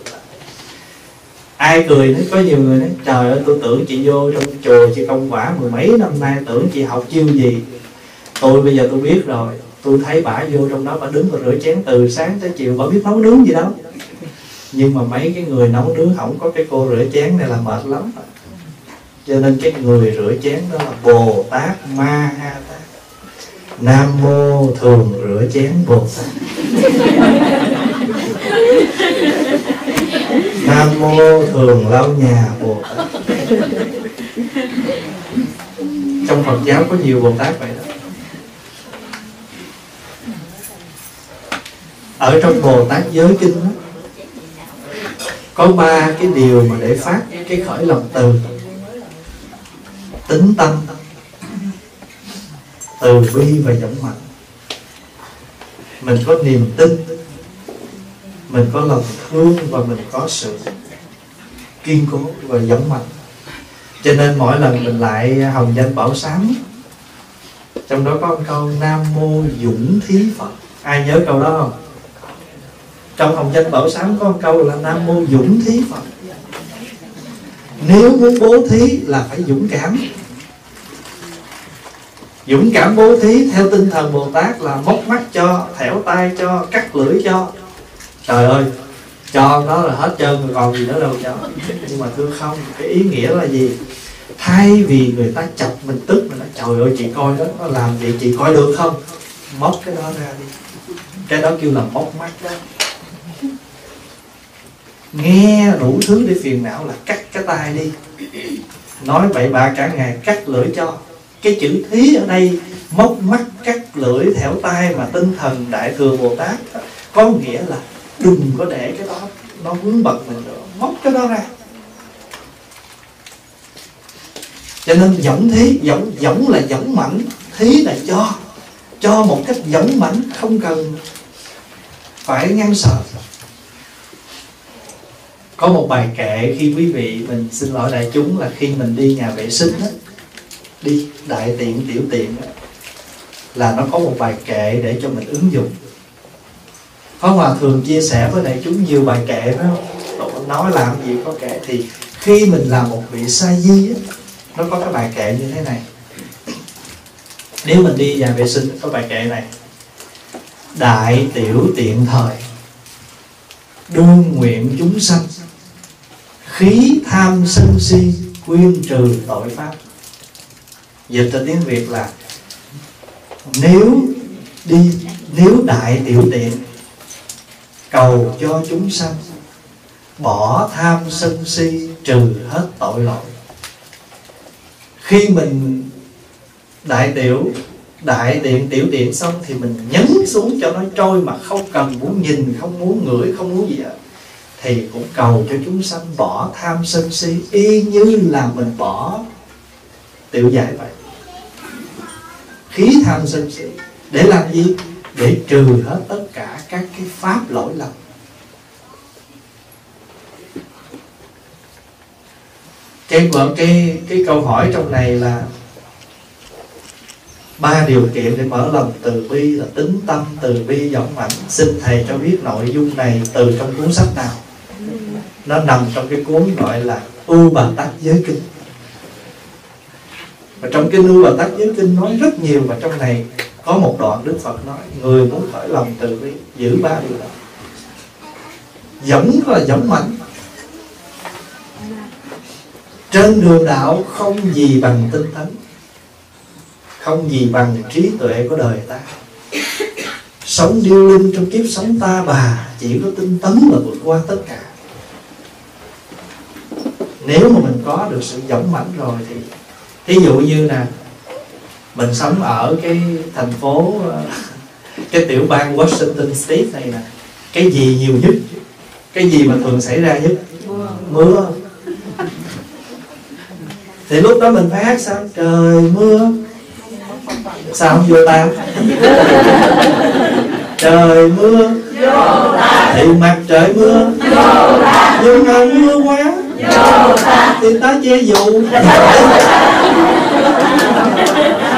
ai cười nói có nhiều người nói trời ơi, tôi tưởng chị vô trong chùa chị công quả mười mấy năm nay, tưởng chị học chiêu gì. Tôi bây giờ tôi biết rồi. Tôi thấy bả vô trong đó bả đứng và rửa chén từ sáng tới chiều bả biết nấu nướng gì đâu. Nhưng mà mấy cái người nấu nướng không có cái cô rửa chén này là mệt lắm. Cho nên cái người rửa chén đó là bồ tát ma ha tát. Nam mô thường rửa chén bồ tát nam mô thường lau nhà bồ tát. Trong phật giáo có nhiều bồ tát vậy đó. Ở trong bồ tát giới kinh đó, có ba cái điều mà để phát cái khởi lòng từ. Tính tâm từ bi và dũng mạnh. Mình có niềm tin mình có lòng thương và mình có sự kiên cố và dũng mạnh cho nên mỗi lần mình lại hồng danh bảo sám, trong đó có một câu nam mô dũng thí phật. Ai nhớ câu đó không? Trong hồng danh bảo sám có một câu là nam mô dũng thí phật. Nếu muốn bố thí là phải dũng cảm. Dũng cảm bố thí theo tinh thần bồ tát là móc mắt cho, thẻo tay cho, cắt lưỡi cho trời ơi, cho đó là hết trơn rồi, còn gì nữa đâu cho nhưng mà thưa không, cái ý nghĩa là gì? Thay vì người ta chọc mình tức mình nói, trời ơi, chị coi đó, nó làm vậy chị coi được không? Móc cái đó ra đi. Cái đó kêu là móc mắt đó. Nghe đủ thứ để phiền não là cắt cái tay đi. Nói bậy bạ cả ngày, cắt lưỡi cho. Cái chữ thí ở đây, móc mắt, cắt lưỡi thẻo tay mà tinh thần đại thừa bồ tát có nghĩa là đừng có để cái đó nó vướng bật mình nữa. Móc cái đó ra. Cho nên dẫn thí dẫn dẫn là dẫn mảnh thí là cho. Cho một cách dẫn mảnh không cần phải ngăn sợ. Có một bài kệ khi quý vị mình xin lỗi đại chúng là khi mình đi nhà vệ sinh đó, đi đại tiện tiểu tiện đó, là nó có một bài kệ để cho mình ứng dụng. Pháp Hòa thường chia sẻ với đại chúng nhiều bài kệ phải không? Nói làm gì có kệ. Thì khi mình làm một vị sa di á, nó có cái bài kệ như thế này. Nếu mình đi nhà vệ sinh có bài kệ này. Đại tiểu tiện thời đương nguyện chúng sanh. Khí tham sân si quyên trừ tội pháp. Dịch ra tiếng việt là nếu đi nếu đại tiểu tiện cầu cho chúng sanh, bỏ tham sân si trừ hết tội lỗi. Khi mình đại tiểu đại điện tiểu điện xong thì mình nhấn xuống cho nó trôi mà không cần muốn nhìn, không muốn ngửi, không muốn gì hết. Thì cũng cầu cho chúng sanh bỏ tham sân si y như là mình bỏ tiểu giải vậy. Khí tham sân si để làm gì? Để trừ hết tất cả các cái pháp lỗi lầm. Cái vâng, cái cái câu hỏi trong này là ba điều kiện để mở lòng từ bi là tính tâm, từ bi dõng mạnh xin thầy cho biết nội dung này từ trong cuốn sách nào? Nó nằm trong cái cuốn gọi là u bà tát giới kinh. Và trong kinh u bà tát giới kinh nói rất nhiều, và trong này có một đoạn đức phật nói, người muốn khởi lòng từ bi, giữ ba điều đó. Dẫn là dẫn mạnh. Trên đường đạo không gì bằng tinh tấn, không gì bằng trí tuệ của đời ta. Sống điêu linh trong kiếp sống ta bà, chỉ có tinh tấn là vượt qua tất cả. Nếu mà mình có được sự dũng mãnh rồi thì, thí dụ như nè mình sống ở cái thành phố cái tiểu bang Washington State này nè. Cái gì nhiều nhất? Cái gì mà thường xảy ra nhất? Mưa. Thì lúc đó mình phải hát sao? Trời mưa. Sao không vô ta? Trời mưa. Thì mặt trời mưa. Nhưng mà mưa quá. Thì ta che dù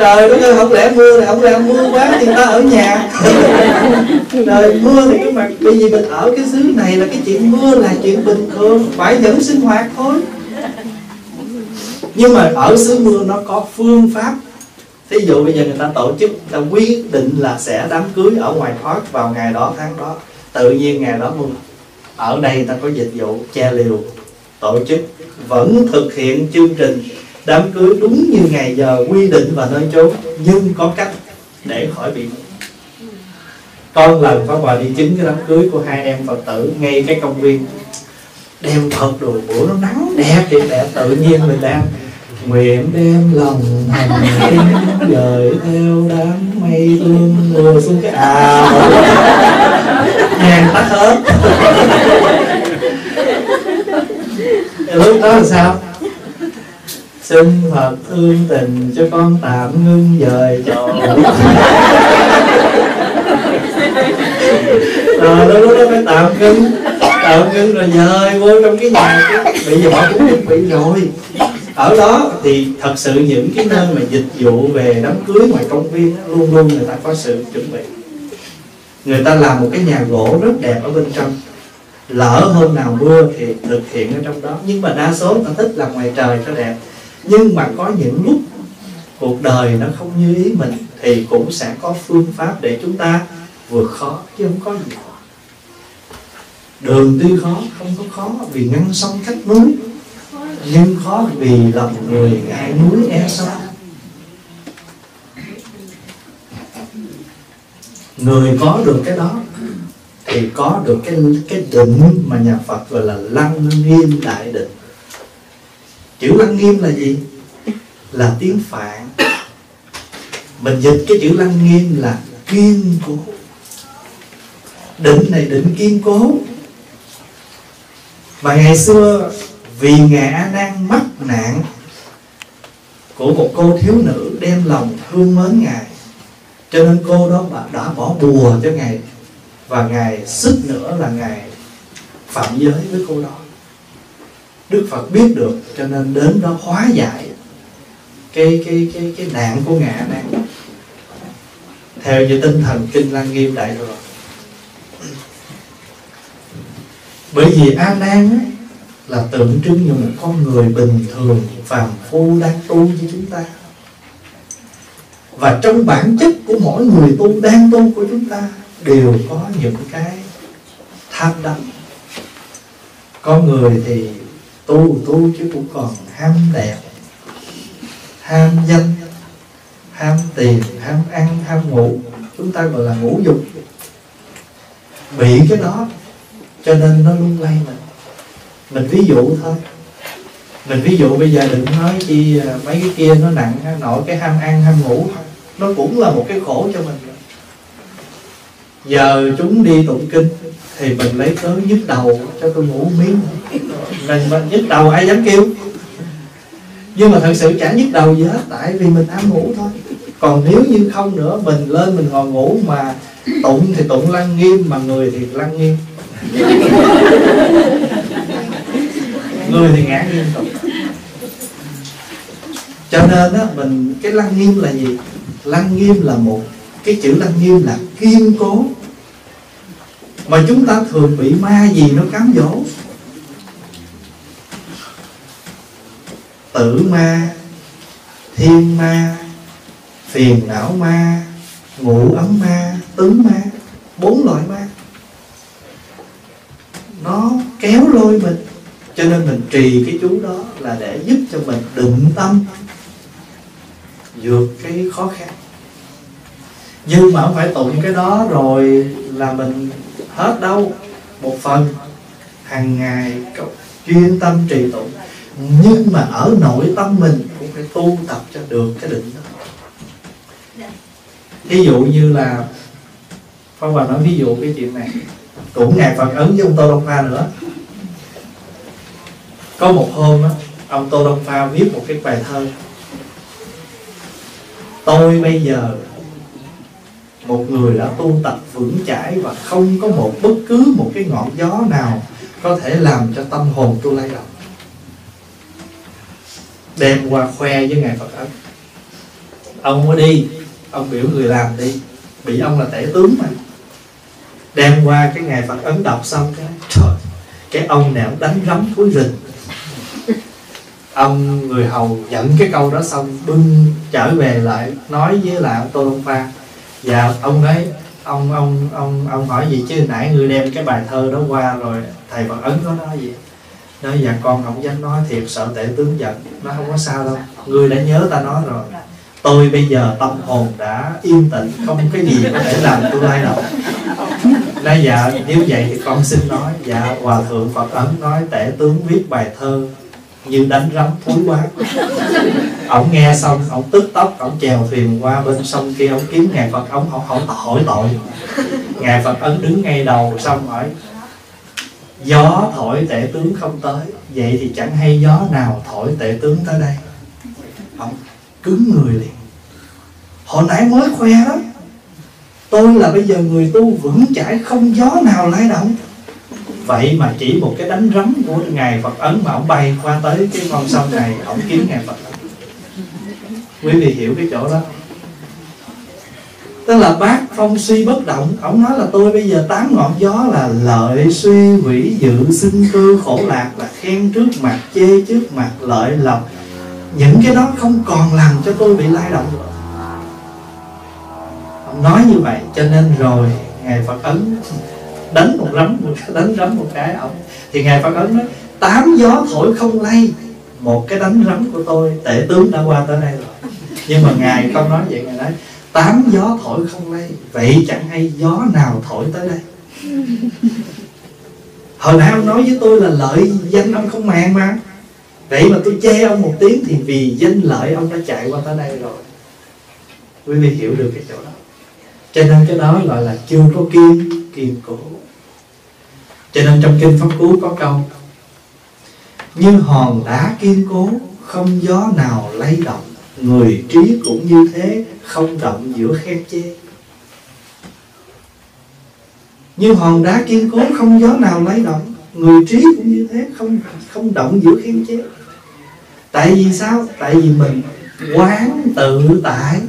trời đất ơi không lẽ mưa thì không lẽ mưa quá thì ta ở nhà. Trời mưa thì cái mặt bởi vì mình ở cái xứ này là cái chuyện mưa là chuyện bình thường phải vẫn sinh hoạt thôi. Nhưng mà ở xứ mưa nó có phương pháp. Thí dụ bây giờ người ta tổ chức ta quyết định là sẽ đám cưới ở ngoài thoát vào ngày đó tháng đó. Tự nhiên ngày đó mưa. Ở đây ta có dịch vụ che liều tổ chức vẫn thực hiện chương trình đám cưới đúng như ngày giờ quy định và nơi chốn, nhưng có cách để khỏi bị con lần có vào đi chính cái đám cưới của hai em phật tử, ngay cái công viên đem thật đồ bữa nó nắng đẹp thì đẹp tự nhiên mình đang nguyện đem lòng thành kính dời theo đám mây tương mưa xuống cái ào ngàn tắt hết lúc đó là sao? Xin Phật thương tình cho con tạm ngưng dời trò rồi lúc đó phải tạm ngưng. Tạm ngưng rồi dời vô trong cái nhà bây giờ họ cũng chuẩn bị rồi. Ở đó thì thật sự những cái nơi mà dịch vụ về đám cưới ngoài công viên đó, luôn luôn người ta có sự chuẩn bị. Người ta làm một cái nhà gỗ rất đẹp ở bên trong. Lỡ hôm nào mưa thì thực hiện ở trong đó. Nhưng mà đa số ta thích làm ngoài trời cho đẹp nhưng mà có những lúc cuộc đời nó không như ý mình thì cũng sẽ có phương pháp để chúng ta vượt khó, chứ không có gì khó. Đường tuy khó không có khó vì ngăn sông cách núi, nhưng khó vì lòng người ngại núi e sông người có được cái đó thì có được cái cái định mà nhà Phật gọi là lăng nghiêm đại định chữ lăng nghiêm là gì? Là tiếng phạn. Mình dịch cái chữ lăng nghiêm là kiên cố. Định này định kiên cố. Mà ngày xưa, vì ngã đang nan mắc nạn, của một cô thiếu nữ đem lòng thương mến ngài. Cho nên cô đó đã bỏ bùa cho ngài. Và ngài sức nữa là ngài phạm giới với cô đó. Đức Phật biết được, cho nên đến đó hóa giải cái cái cái cái nạn của ngạ này. Theo như tinh thần kinh lăng nghiêm đại thừa. Bởi vì a nan là tượng trưng như một con người bình thường, phàm phu đang tu như chúng ta. Và trong bản chất của mỗi người tu đang tu của chúng ta đều có những cái tham đắm. Có người thì tu tu chứ cũng còn ham đẹp, ham danh, ham tiền, ham ăn, ham ngủ. Chúng ta gọi là ngủ dục. Bị cái đó, cho nên nó lung lay mình. Mình ví dụ thôi. Mình ví dụ bây giờ đừng nói chi à, mấy cái kia nó nặng nổi cái ham ăn, ham ngủ. Nó cũng là một cái khổ cho mình. Giờ chúng đi tụng kinh thì mình lấy cớ nhức đầu cho tôi ngủ miếng. Mình mà nhức đầu, ai dám kêu? Nhưng mà thật sự chả nhức đầu gì hết, tại vì mình ăn ngủ thôi. Còn nếu như không nữa, mình lên mình ngồi ngủ mà tụng thì tụng lăng nghiêm, mà người thì lăng nghiêm. Người thì ngã nghiêm tụng. Cho nên á, mình, cái lăng nghiêm là gì? Lăng nghiêm là một, cái chữ lăng nghiêm là kiên cố mà chúng ta thường bị ma gì nó cám dỗ? Tử ma, thiên ma, phiền não ma ngủ ấm ma, tứ ma, bốn loại ma. Nó kéo lôi mình, cho nên mình trì cái chú đó là để giúp cho mình định tâm, vượt cái khó khăn. Nhưng mà không phải tụng cái đó rồi là mình hết đâu. Một phần hàng ngày chuyên tâm trì tụng nhưng mà ở nội tâm mình cũng phải tu tập cho được cái định đó. Ví dụ như là Phong Hòa nói ví dụ cái chuyện này cũng ngài Phật ấn với ông Tô Đông Pha nữa. Có một hôm đó, ông Tô Đông Pha viết một cái bài thơ. Tôi bây giờ một người đã tu tập vững chãi và không có một bất cứ một cái ngọn gió nào có thể làm cho tâm hồn tôi lay động. Đem qua khoe với ngài phật ấn, ông mới đi, ông biểu người làm đi, bị ông là tể tướng mà. Đem qua cái ngày phật ấn đọc xong cái, trời, cái ông nào đánh rắm thúi rình. Ông người hầu nhận cái câu đó xong, bưng trở về lại, nói với lại ông tô đông pha dạ ông nói ông ông ông ông hỏi gì chứ? Nãy người đem cái bài thơ đó qua rồi, thầy phật ấn có nói gì? Nói dạ con không dám nói thiệt, sợ tể tướng giận. Nó không có sao đâu, người đã nhớ ta nói rồi. Tôi bây giờ tâm hồn đã yên tĩnh, không cái gì có thể làm tôi lay động nói dạ nếu vậy thì con xin nói. Dạ hòa thượng phật ấn nói, tể tướng viết bài thơ như đánh rắm thúi quá ổng nghe xong ổng tức tốc ổng chèo thuyền qua bên sông kia ổng kiếm ngài phật ổng ổng hỏi hỏi tội. Ngài phật ấn đứng ngay đầu xong hỏi, gió thổi tể tướng không tới, vậy thì chẳng hay gió nào thổi tể tướng tới đây. Ổng cứng người liền. Hồi nãy mới khoe đó, tôi là bây giờ người tu vững chãi không gió nào lay động vậy mà chỉ một cái đánh rắm của ngài phật ấn mà ông bay qua tới cái con sông này, ông kiếm ngài phật ấn. Quý vị hiểu cái chỗ đó. Tức là bác phong suy bất động, ông nói là tôi bây giờ tám ngọn gió là lợi suy hủy dự sinh cư khổ lạc là khen trước mặt, chê trước mặt, lợi lộc. Những cái đó không còn làm cho tôi bị lay động. Nữa ông nói như vậy, cho nên rồi ngài phật ấn đánh một rắm một cái đánh rắm một cái ổng. Thì ngài phật ấn nói, tám gió thổi không lay, một cái đánh rắm của tôi, tể tướng đã qua tới đây rồi. Nhưng mà ngài không nói vậy, ngài nói, tám gió thổi không lay, vậy chẳng hay gió nào thổi tới đây. Hồi nãy ông nói với tôi là lợi danh ông không màng mà. Vậy mà tôi che ông một tiếng thì vì danh lợi ông đã chạy qua tới đây rồi. Quý vị hiểu được cái chỗ đó. Cho nên cái đó gọi là chưa có kiên kiên cố cho nên trong kinh pháp cú có câu, như hòn đá kiên cố, không gió nào lay động, người trí cũng như thế, không động giữa khen chê như hòn đá kiên cố, không gió nào lay động, người trí cũng như thế, không không động giữa khen chê tại vì sao? Tại vì mình quán tự tại.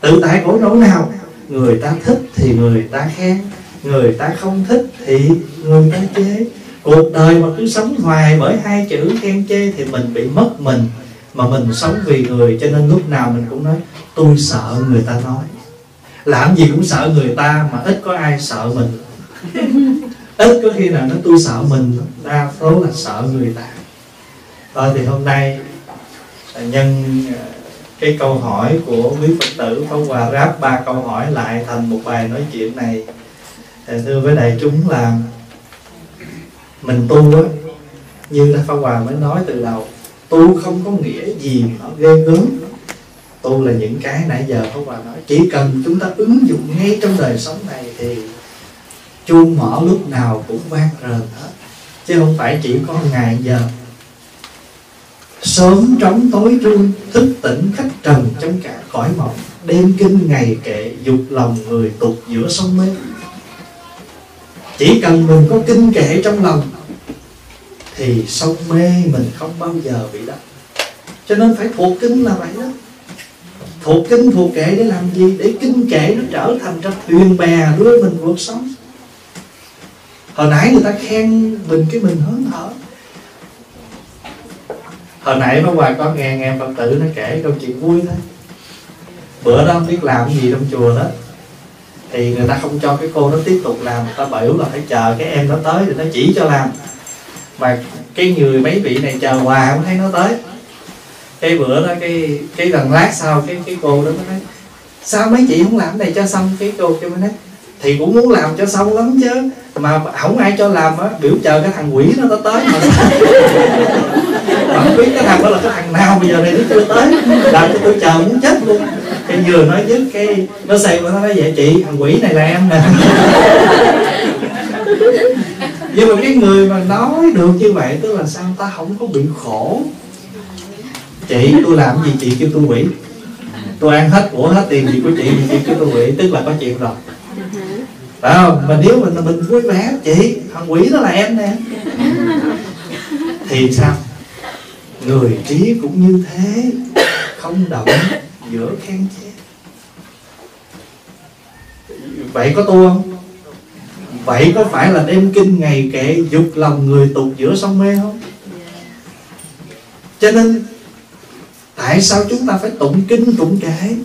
Tự tại của chỗ nào? Người ta thích thì người ta khen người ta không thích thì người ta chê. Cuộc đời mà cứ sống hoài bởi hai chữ khen chê thì mình bị mất mình mà mình sống vì người. Cho nên lúc nào mình cũng nói tôi sợ người ta nói. Làm gì cũng sợ người ta mà ít có ai sợ mình. Ít có khi nào nó tôi sợ mình. Đa số là sợ người ta. Thôi thì hôm nay nhân à, cái câu hỏi của quý phật tử phong hòa ráp ba câu hỏi lại thành một bài nói chuyện này thưa với đại chúng là mình tu á, như phong hòa mới nói từ đầu, tu không có nghĩa gì mà ghê gớm. Tu là những cái nãy giờ phong hòa nói, chỉ cần chúng ta ứng dụng ngay trong đời sống này thì chuông mở lúc nào cũng vang rền hết. Chứ không phải chỉ có ngày giờ. Sớm trống tối trui thức tỉnh khách trần trong cả cõi mộng. Đêm kinh ngày kệ, dục lòng người tục giữa sông mê chỉ cần mình có kinh kệ trong lòng thì sông mê mình không bao giờ bị đắm cho nên phải thuộc kinh là vậy đó. Thuộc kinh, thuộc kệ để làm gì? Để kinh kệ nó trở thành ra thuyền bè đưa mình vượt sống. Hồi nãy người ta khen mình cái mình hớn hở. Hồi nãy bác Hòa có nghe nghe Phật tử nó kể câu chuyện vui thôi. Bữa đó không biết làm gì trong chùa đó thì người ta không cho cái cô nó tiếp tục làm, người ta biểu là phải chờ cái em nó tới thì nó chỉ cho làm. Mà cái người mấy vị này chờ hoài không thấy nó tới. Cái bữa đó cái cái lần lát sau cái cái cô đó nó nói, sao mấy chị không làm này cho xong? Cái cô kêu mới nói, thì cũng muốn làm cho xong lắm chứ, mà không ai cho làm á, biểu chờ cái thằng quỷ nó tới mà. Mà không biết cái thằng đó là cái thằng nào bây giờ này nó chưa tới, làm cho tôi chờ muốn chết luôn cái vừa nói dứt cái nó xây nó nói vậy? Chị, thằng quỷ này là em nè. Nhưng mà cái người mà nói được như vậy, tức là sao ta không có bị khổ? Chị, tôi làm gì chị kêu tôi quỷ? Tôi ăn hết của hết tiền gì của chị thì chị kêu tôi quỷ, tức là có chuyện rồi. Phải không? Mà nếu mình mình vui vẻ, chị, thằng quỷ đó là em nè. Thì sao? Người trí cũng như thế, không động giữa khen chê. Vậy có tu không? Vậy có phải là đem kinh ngày kệ dục lòng người tục giữa sông mê không? Cho nên, tại sao chúng ta phải tụng kinh tụng kệ?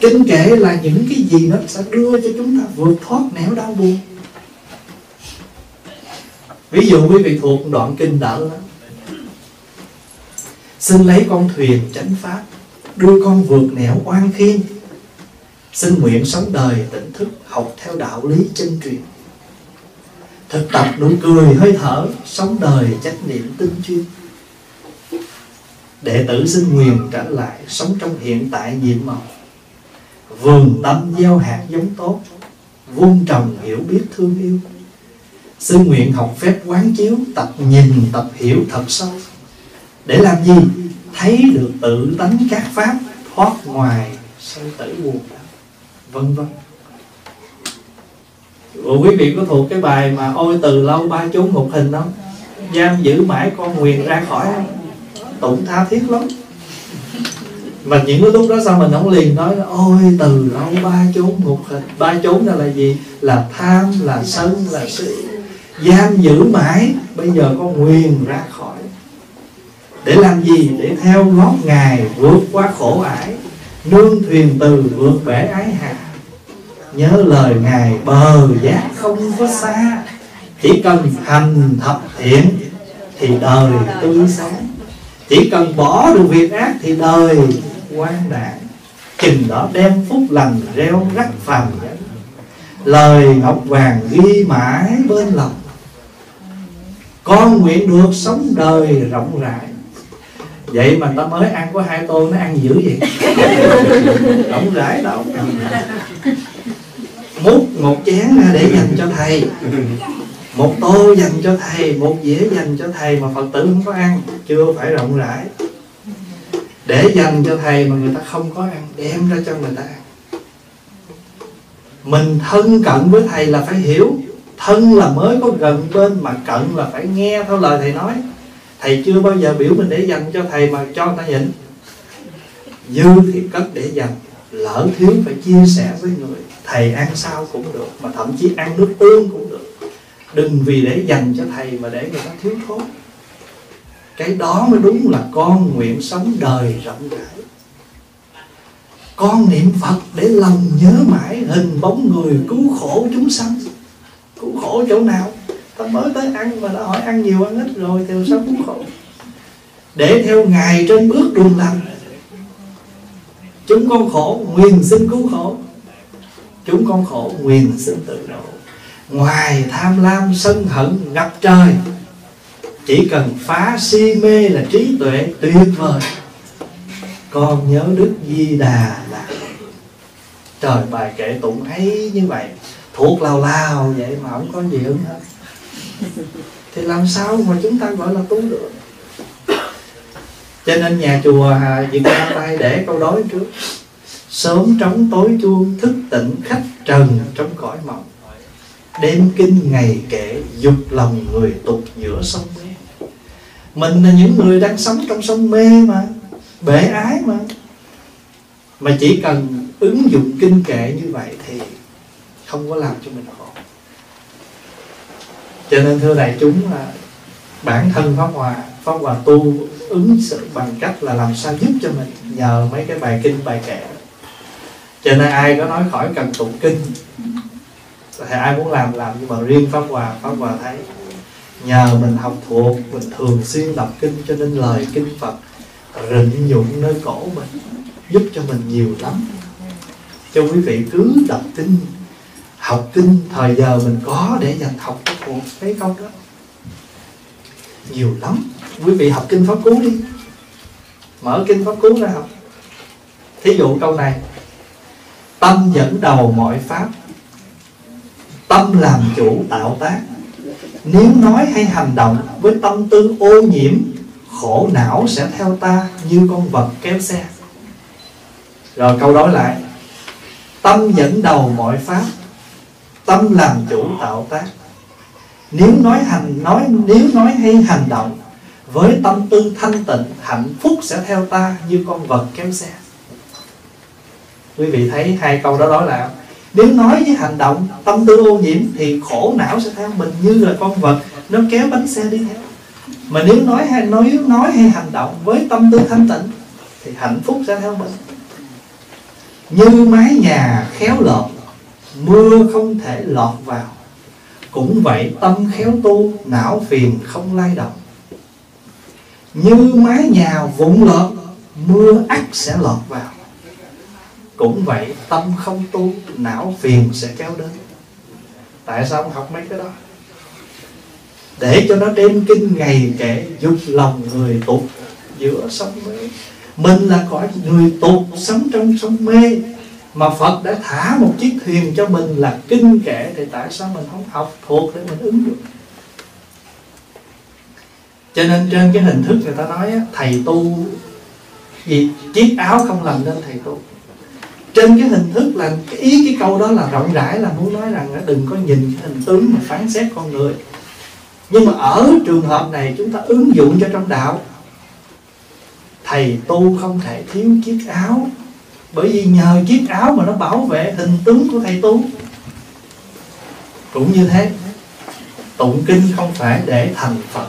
Kinh kệ là những cái gì nó sẽ đưa cho chúng ta vượt thoát nẻo đau buồn. Ví dụ quý vị thuộc đoạn kinh đỡ lắm xin lấy con thuyền chánh pháp, đưa con vượt nẻo oan khiên. Xin nguyện sống đời tỉnh thức học theo đạo lý chân truyền. Thực tập nụ cười hơi thở, sống đời trách niệm tinh chuyên. Đệ tử xin nguyện trở lại sống trong hiện tại nhiệm màu vườn tâm gieo hạt giống tốt vun trồng hiểu biết thương yêu. Xin nguyện học phép quán chiếu, tập nhìn, tập hiểu thật sâu để làm gì? Thấy được tự tánh các pháp thoát ngoài sanh tử buồn vân vân. Ủa, quý vị có thuộc cái bài mà ôi, từ lâu ba chốn một hình không? Giam giữ mãi con nguyền ra khỏi. Không tụng tha thiết lắm. Mà những cái lúc đó sao mình không liền nói, ôi, từ lâu ba chốn ngục hình. Ba chốn đó là gì? Là tham, là sân, là si. Giam giữ mãi, bây giờ con nguyền ra khỏi để làm gì? Để theo gót ngài vượt qua khổ ải, nương thuyền từ vượt bể ái hà. Nhớ lời ngài, bờ giác không có xa. Chỉ cần hành thập thiện thì đời tươi sáng. Chỉ cần bỏ được việc ác thì đời quan đảng chừng đó đem phúc lành reo rắc phàm lời ngọc vàng ghi mãi bên lòng. Con nguyện được sống đời rộng rãi vậy mà ta mới ăn có hai tô nó ăn dữ vậy? Rộng rãi đâu. Múc một chén ra để dành cho thầy. Một tô dành cho thầy một dĩa dành cho thầy mà phật tử không có ăn chưa phải rộng rãi. Để dành cho thầy mà người ta không có ăn đem ra cho người ta ăn. Mình thân cận với thầy là phải hiểu thân là mới có gần bên mà cận là phải nghe theo lời thầy nói thầy chưa bao giờ biểu mình để dành cho thầy mà cho người ta nhịn. Dư thì cất để dành, lỡ thiếu phải chia sẻ với người. Thầy ăn sao cũng được, mà thậm chí ăn nước tương cũng được. Đừng vì để dành cho thầy mà để người ta thiếu thốn. Cái đó mới đúng là con nguyện sống đời rộng rãi. Con niệm phật để lòng nhớ mãi hình bóng người cứu khổ chúng sanh. Cứu khổ chỗ nào? Ta mới tới ăn mà đã hỏi ăn nhiều ăn ít rồi, thì sao cũng khổ. Để theo ngài trên bước đường lành. Chúng con khổ, nguyện xin cứu khổ. Chúng con khổ, nguyện xin tự độ. Ngoài tham lam sân hận ngập trời, chỉ cần phá si mê là trí tuệ tuyệt vời. Con nhớ đức di đà là trời bài kệ tụng hay như vậy, thuộc lào lào vậy mà không có gì hơn. hết. thì làm sao mà chúng ta gọi là tu được? Cho nên nhà chùa Việt Nam tay để câu đối trước? Sớm trống tối chuông, thức tỉnh khách trần trong cõi mộng. Đêm kinh ngày kể, dục lòng người tục giữa sông mê. Mình là những người đang sống trong sông mê mà, bể ái mà. Mà chỉ cần ứng dụng kinh kệ như vậy thì không có làm cho mình khổ cho nên thưa đại chúng là bản thân pháp hòa pháp hòa tu ứng sự bằng cách là làm sao giúp cho mình nhờ mấy cái bài kinh bài kệ. Cho nên ai có nói khỏi cần tụng kinh, thì ai muốn làm làm. Nhưng mà riêng pháp hòa pháp hòa thấy nhờ mình học thuộc, mình thường xuyên đọc kinh, cho nên lời kinh phật rịnh dụng nơi cổ mình, giúp cho mình nhiều lắm. Cho quý vị cứ đọc kinh học kinh thời giờ mình có để dành học cái cuộc cái câu đó. Nhiều lắm. Quý vị học kinh pháp cú đi. Mở kinh pháp cú ra học. Thí dụ câu này. Tâm dẫn đầu mọi pháp. Tâm làm chủ tạo tác. Nếu nói hay hành động với tâm tư ô nhiễm, khổ não sẽ theo ta như con vật kéo xe. Rồi câu đối lại. Tâm dẫn đầu mọi pháp tâm làm chủ tạo tác. Nếu nói hành, nói, nếu nói hay hành động, với tâm tư thanh tịnh, hạnh phúc sẽ theo ta như con vật kéo xe. Quý vị thấy hai câu đó đó là, nếu nói với hành động, tâm tư ô nhiễm thì khổ não sẽ theo mình như là con vật, nó kéo bánh xe đi theo. Mà nếu nói hay, nói nói hay hành động với tâm tư thanh tịnh, thì hạnh phúc sẽ theo mình. Như mái nhà khéo lợp mưa không thể lọt vào. Cũng vậy tâm khéo tu, não phiền không lay động. Như mái nhà vụn lọt mưa ắt sẽ lọt vào. Cũng vậy tâm không tu, não phiền sẽ kéo đến. Tại sao không học mấy cái đó? Để cho nó đem kinh ngày kể dục lòng người tục giữa sông mê. Mình là cõi người tục sống trong sông mê mà Phật đã thả một chiếc thuyền cho mình là kinh kệ thì tại sao mình không học thuộc để mình ứng dụng? Cho nên trên cái hình thức người ta nói thầy tu gì chiếc áo không làm nên thầy tu. Trên cái hình thức là cái ý, cái câu đó là rộng rãi, là muốn nói rằng đừng có nhìn cái hình tướng mà phán xét con người. Nhưng mà ở trường hợp này chúng ta ứng dụng cho trong đạo. Thầy tu không thể thiếu chiếc áo bởi vì nhờ chiếc áo mà nó bảo vệ hình tướng của thầy tu cũng như thế, tụng kinh không phải để thành phật,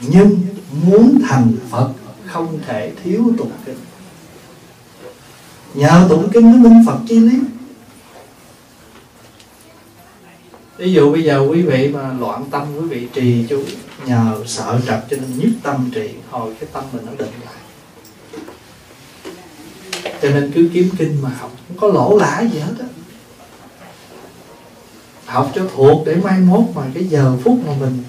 nhưng muốn thành phật không thể thiếu tụng kinh. Nhờ tụng kinh mới minh phật chi lý. Ví dụ bây giờ quý vị mà loạn tâm, quý vị trì chú, nhờ sợ trật cho nên nhất tâm trì, hồi cái tâm mình nó định lại cho nên cứ kiếm kinh mà học. Không có lỗ lã gì hết á. Học cho thuộc để mai mốt mà cái giờ phút mà mình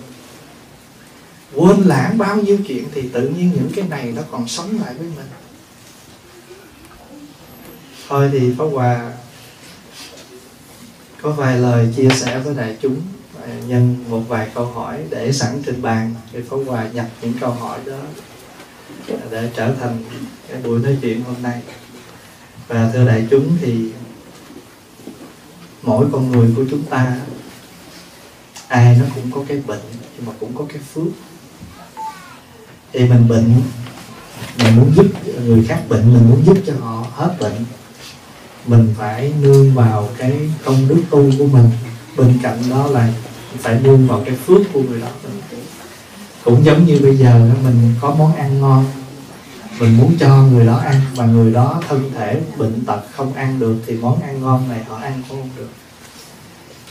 quên lãng bao nhiêu chuyện thì tự nhiên những cái này nó còn sống lại với mình. Thôi thì Pháp Hòa, có vài lời chia sẻ với đại chúng à, nhân một vài câu hỏi để sẵn trên bàn thì Pháp Hòa nhập những câu hỏi đó để trở thành cái buổi nói chuyện hôm nay và thưa đại chúng thì mỗi con người của chúng ta, ai nó cũng có cái bệnh, nhưng mà cũng có cái phước. Thì mình bệnh, mình muốn giúp người khác bệnh, mình muốn giúp cho họ hết bệnh, mình phải nương vào cái công đức tu của mình. Bên cạnh đó là phải nương vào cái phước của người đó. Cũng giống như bây giờ mình có món ăn ngon mình muốn cho người đó ăn mà người đó thân thể bệnh tật không ăn được thì món ăn ngon này họ ăn cũng không được.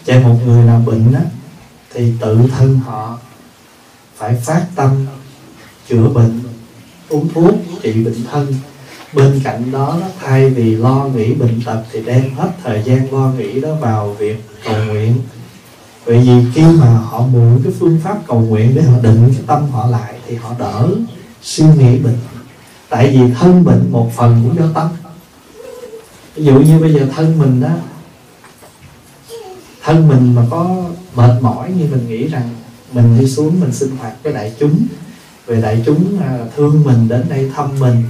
Cho một người nào bệnh á, thì tự thân họ phải phát tâm chữa bệnh, uống thuốc trị bệnh thân. Bên cạnh đó thay vì lo nghĩ bệnh tật thì đem hết thời gian lo nghĩ đó vào việc cầu nguyện. Bởi vì khi mà họ mượn cái phương pháp cầu nguyện để họ định cái tâm họ lại thì họ đỡ suy nghĩ bệnh tại vì thân bệnh một phần cũng do tâm. Ví dụ như bây giờ thân mình đó thân mình mà có mệt mỏi như mình nghĩ rằng mình đi xuống mình sinh hoạt với đại chúng về đại chúng à, thương mình, đến đây thăm mình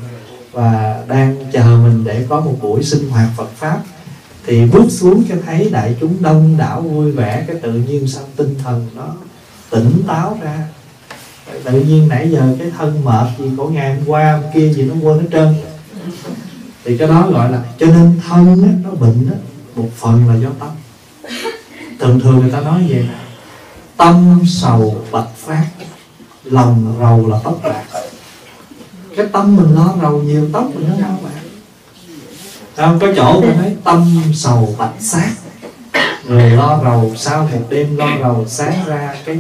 và đang chờ mình để có một buổi sinh hoạt Phật pháp, thì bước xuống cho thấy đại chúng đông đảo vui vẻ, cái tự nhiên sao tinh thần nó tỉnh táo ra tự nhiên nãy giờ cái thân mệt gì của ngày hôm qua hôm kia gì nó quên hết trơn. Thì cái đó gọi là cho nên thân á, nó bệnh đó một phần là do tâm. Thường thường người ta nói về tâm sầu bạch phát lòng rầu là tóc bạc. Cái tâm mình lo rầu nhiều tóc mình nó đau bạc. Không? Có chỗ mình thấy tâm sầu bạch sát người lo rầu sao thì đêm lo rầu sáng ra cái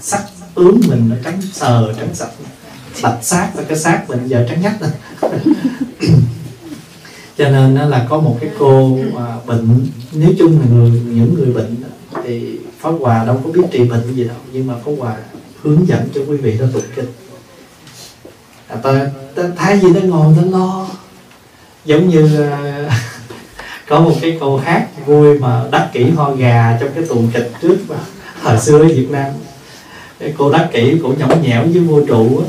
sắc tướng mình nó trắng sờ trắng sạch bạch sát và cái xác mình giờ trắng nhách rồi. Cho nên nó là có một cái cô à, bệnh nếu chung là người những người bệnh thì pháp hòa đâu có biết trị bệnh gì đâu nhưng mà pháp hòa hướng dẫn cho quý vị đó tụng kinh. À, ta, ta thay vì nó ngồi nó lo. Giống như à, có một cái câu hát vui mà đắc kỹ ho gà trong cái tuồng kịch trước mà hồi xưa ở Việt Nam cô đắc kỷ, cô nhõng nhẽo với vô trụ á.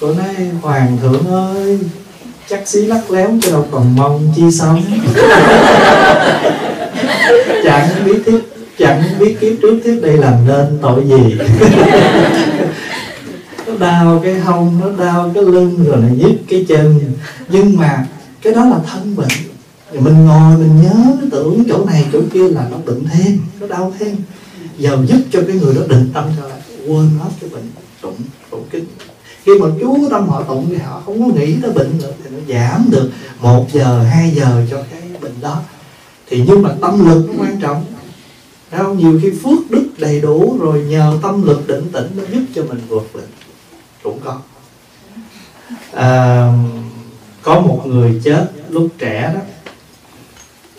Cô nói, hoàng thượng ơi, chắc xí lắc léo cho đâu còn mong chi sống. Chẳng biết tiếp chẳng biết kiếp trước tiếp đây làm nên tội gì. Nó đau cái hông, nó đau cái lưng, rồi nó nhức cái chân. Nhưng mà cái đó là thân bệnh. Thì mình ngồi, mình nhớ tưởng chỗ này, chỗ kia là nó bệnh thêm, nó đau thêm. Giờ giúp cho cái người đó định tâm trở lại quên hết cái bệnh tụng tụng kinh khi mà chú tâm họ tụng thì họ không có nghĩ tới bệnh nữa thì nó giảm được một giờ hai giờ cho cái bệnh đó. Thì nhưng mà tâm lực nó quan trọng. Đâu, nhiều khi phước đức đầy đủ rồi nhờ tâm lực định tĩnh nó giúp cho mình vượt lên cũng có à, có một người chết lúc trẻ đó.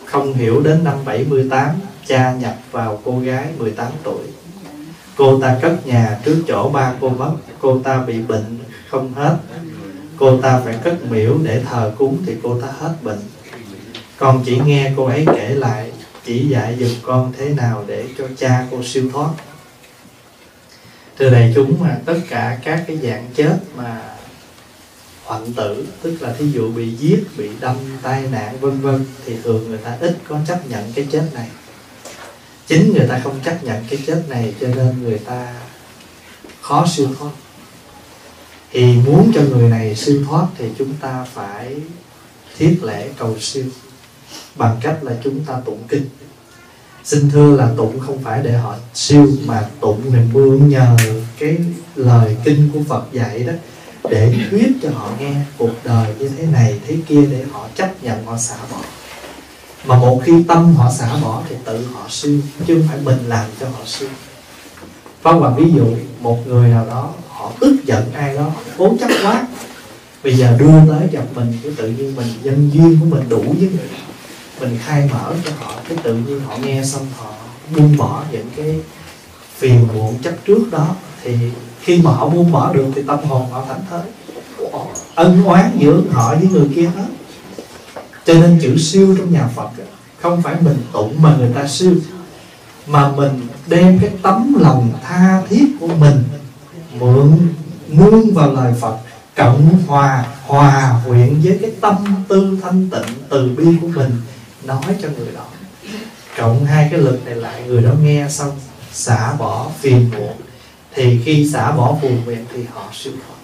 Không hiểu đến năm 78 cha nhập vào cô gái 18 tuổi cô ta cất nhà trước chỗ ba cô mất. Cô ta bị bệnh không hết. Cô ta phải cất miễu để thờ cúng thì cô ta hết bệnh. Con chỉ nghe cô ấy kể lại, chỉ dạy giùm con thế nào để cho cha cô siêu thoát. Thưa đại chúng mà tất cả các cái dạng chết mà hoạn tử, tức là thí dụ bị giết, bị đâm, tai nạn, vân vân, thì thường người ta ít có chấp nhận cái chết này chính người ta không chấp nhận cái chết này, cho nên người ta khó siêu thoát. Thì muốn cho người này siêu thoát thì chúng ta phải thiết lễ cầu siêu. Bằng cách là chúng ta tụng kinh. Xin thưa là tụng không phải để họ siêu, mà tụng thì mượn nhờ cái lời kinh của Phật dạy đó, để thuyết cho họ nghe cuộc đời như thế này, thế kia, để họ chấp nhận, họ xả bỏ mà một khi tâm họ xả bỏ thì tự họ siêu chứ không phải mình làm cho họ siêu Pháp Hoàng ví dụ, một người nào đó, họ tức giận ai đó, cố chấp quá, bây giờ đưa tới gặp mình, cái tự nhiên mình, nhân duyên của mình đủ với người đó. Mình khai mở cho họ, cái tự nhiên họ nghe xong họ buông bỏ những cái phiền muộn chấp trước đó, thì khi mà họ buông bỏ được thì tâm hồn họ thảnh thơi. Ân oán giữa họ với người kia hết cho nên chữ siêu trong nhà Phật không phải mình tụng mà người ta siêu, mà mình đem cái tấm lòng tha thiết của mình mượn nương vào lời Phật, cộng hòa hòa quyện với cái tâm tư thanh tịnh từ bi của mình, nói cho người đó. Cộng hai cái lực này lại người đó nghe xong, xả bỏ phiền muộn, thì khi xả bỏ buồn muộn thì họ siêu thoát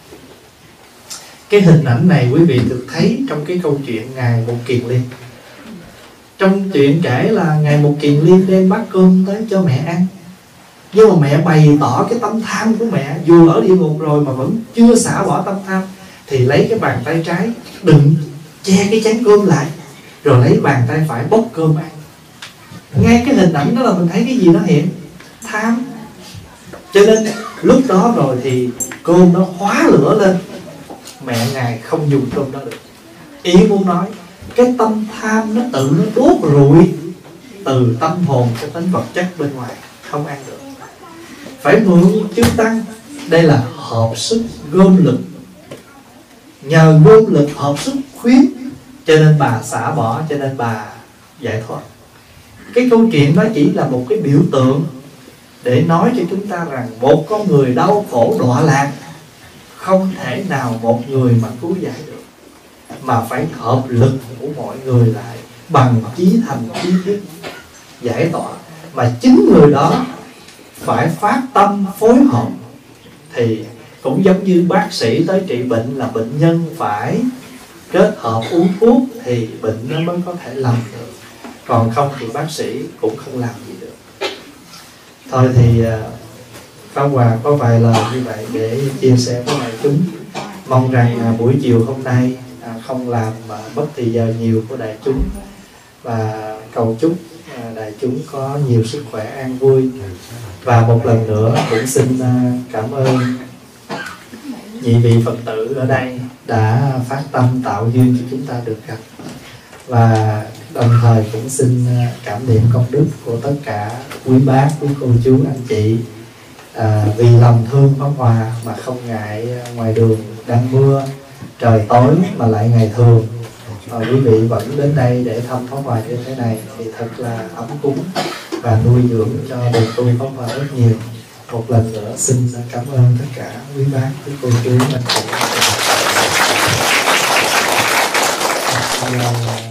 cái hình ảnh này quý vị được thấy trong cái câu chuyện ngài một kiền liên. Trong chuyện kể là ngài một kiền liên đem bát cơm tới cho mẹ ăn. Nhưng mà mẹ bày tỏ cái tâm tham của mẹ, dù ở địa ngục rồi mà vẫn chưa xả bỏ tâm tham, thì lấy cái bàn tay trái, đừng che cái chén cơm lại, rồi lấy bàn tay phải bốc cơm ăn. Ngay cái hình ảnh đó là mình thấy cái gì nó hiện? Tham. Cho nên lúc đó rồi thì cơm nó hóa lửa lên mẹ ngài không dùng cơm đó được. Ý muốn nói, cái tâm tham nó tự nó tuốt rụi từ tâm hồn cho đến vật chất bên ngoài, không ăn được. Phải mượn chư tăng đây là hợp sức gom lực. Nhờ gom lực hợp sức khuyến, cho nên bà xả bỏ, cho nên bà giải thoát. Cái câu chuyện đó chỉ là một cái biểu tượng để nói cho chúng ta rằng một con người đau khổ đọa lạc không thể nào một người mà cứu giải được, mà phải hợp lực của mọi người lại bằng chí thành chí thức giải tỏa. Mà chính người đó phải phát tâm phối hợp, thì cũng giống như bác sĩ tới trị bệnh là bệnh nhân phải kết hợp uống thuốc thì bệnh nó mới có thể lành được. Còn không thì bác sĩ cũng không làm gì được. Thôi thì à, Pháp Hòa có vài lời như vậy để chia sẻ với đại chúng. Mong rằng à, buổi chiều hôm nay à, không làm mà bất thì giờ nhiều của đại chúng. Và cầu chúc à, đại chúng có nhiều sức khỏe an vui. Và một lần nữa cũng xin à, cảm ơn nhị vị phật tử ở đây đã phát tâm tạo duyên cho chúng ta được gặp. Và đồng thời cũng xin à, cảm niệm công đức của tất cả quý bác quý cô chú anh chị à, vì lòng thương pháp hòa mà không ngại à, ngoài đường đang mưa trời tối mà lại ngày thường. Mà quý vị vẫn đến đây để thăm pháp hòa như thế này thì thật là ấm cúng và nuôi dưỡng cho đời tu pháp hòa rất nhiều. Một lần nữa xin cảm ơn tất cả quý bác quý cô chú mình cũng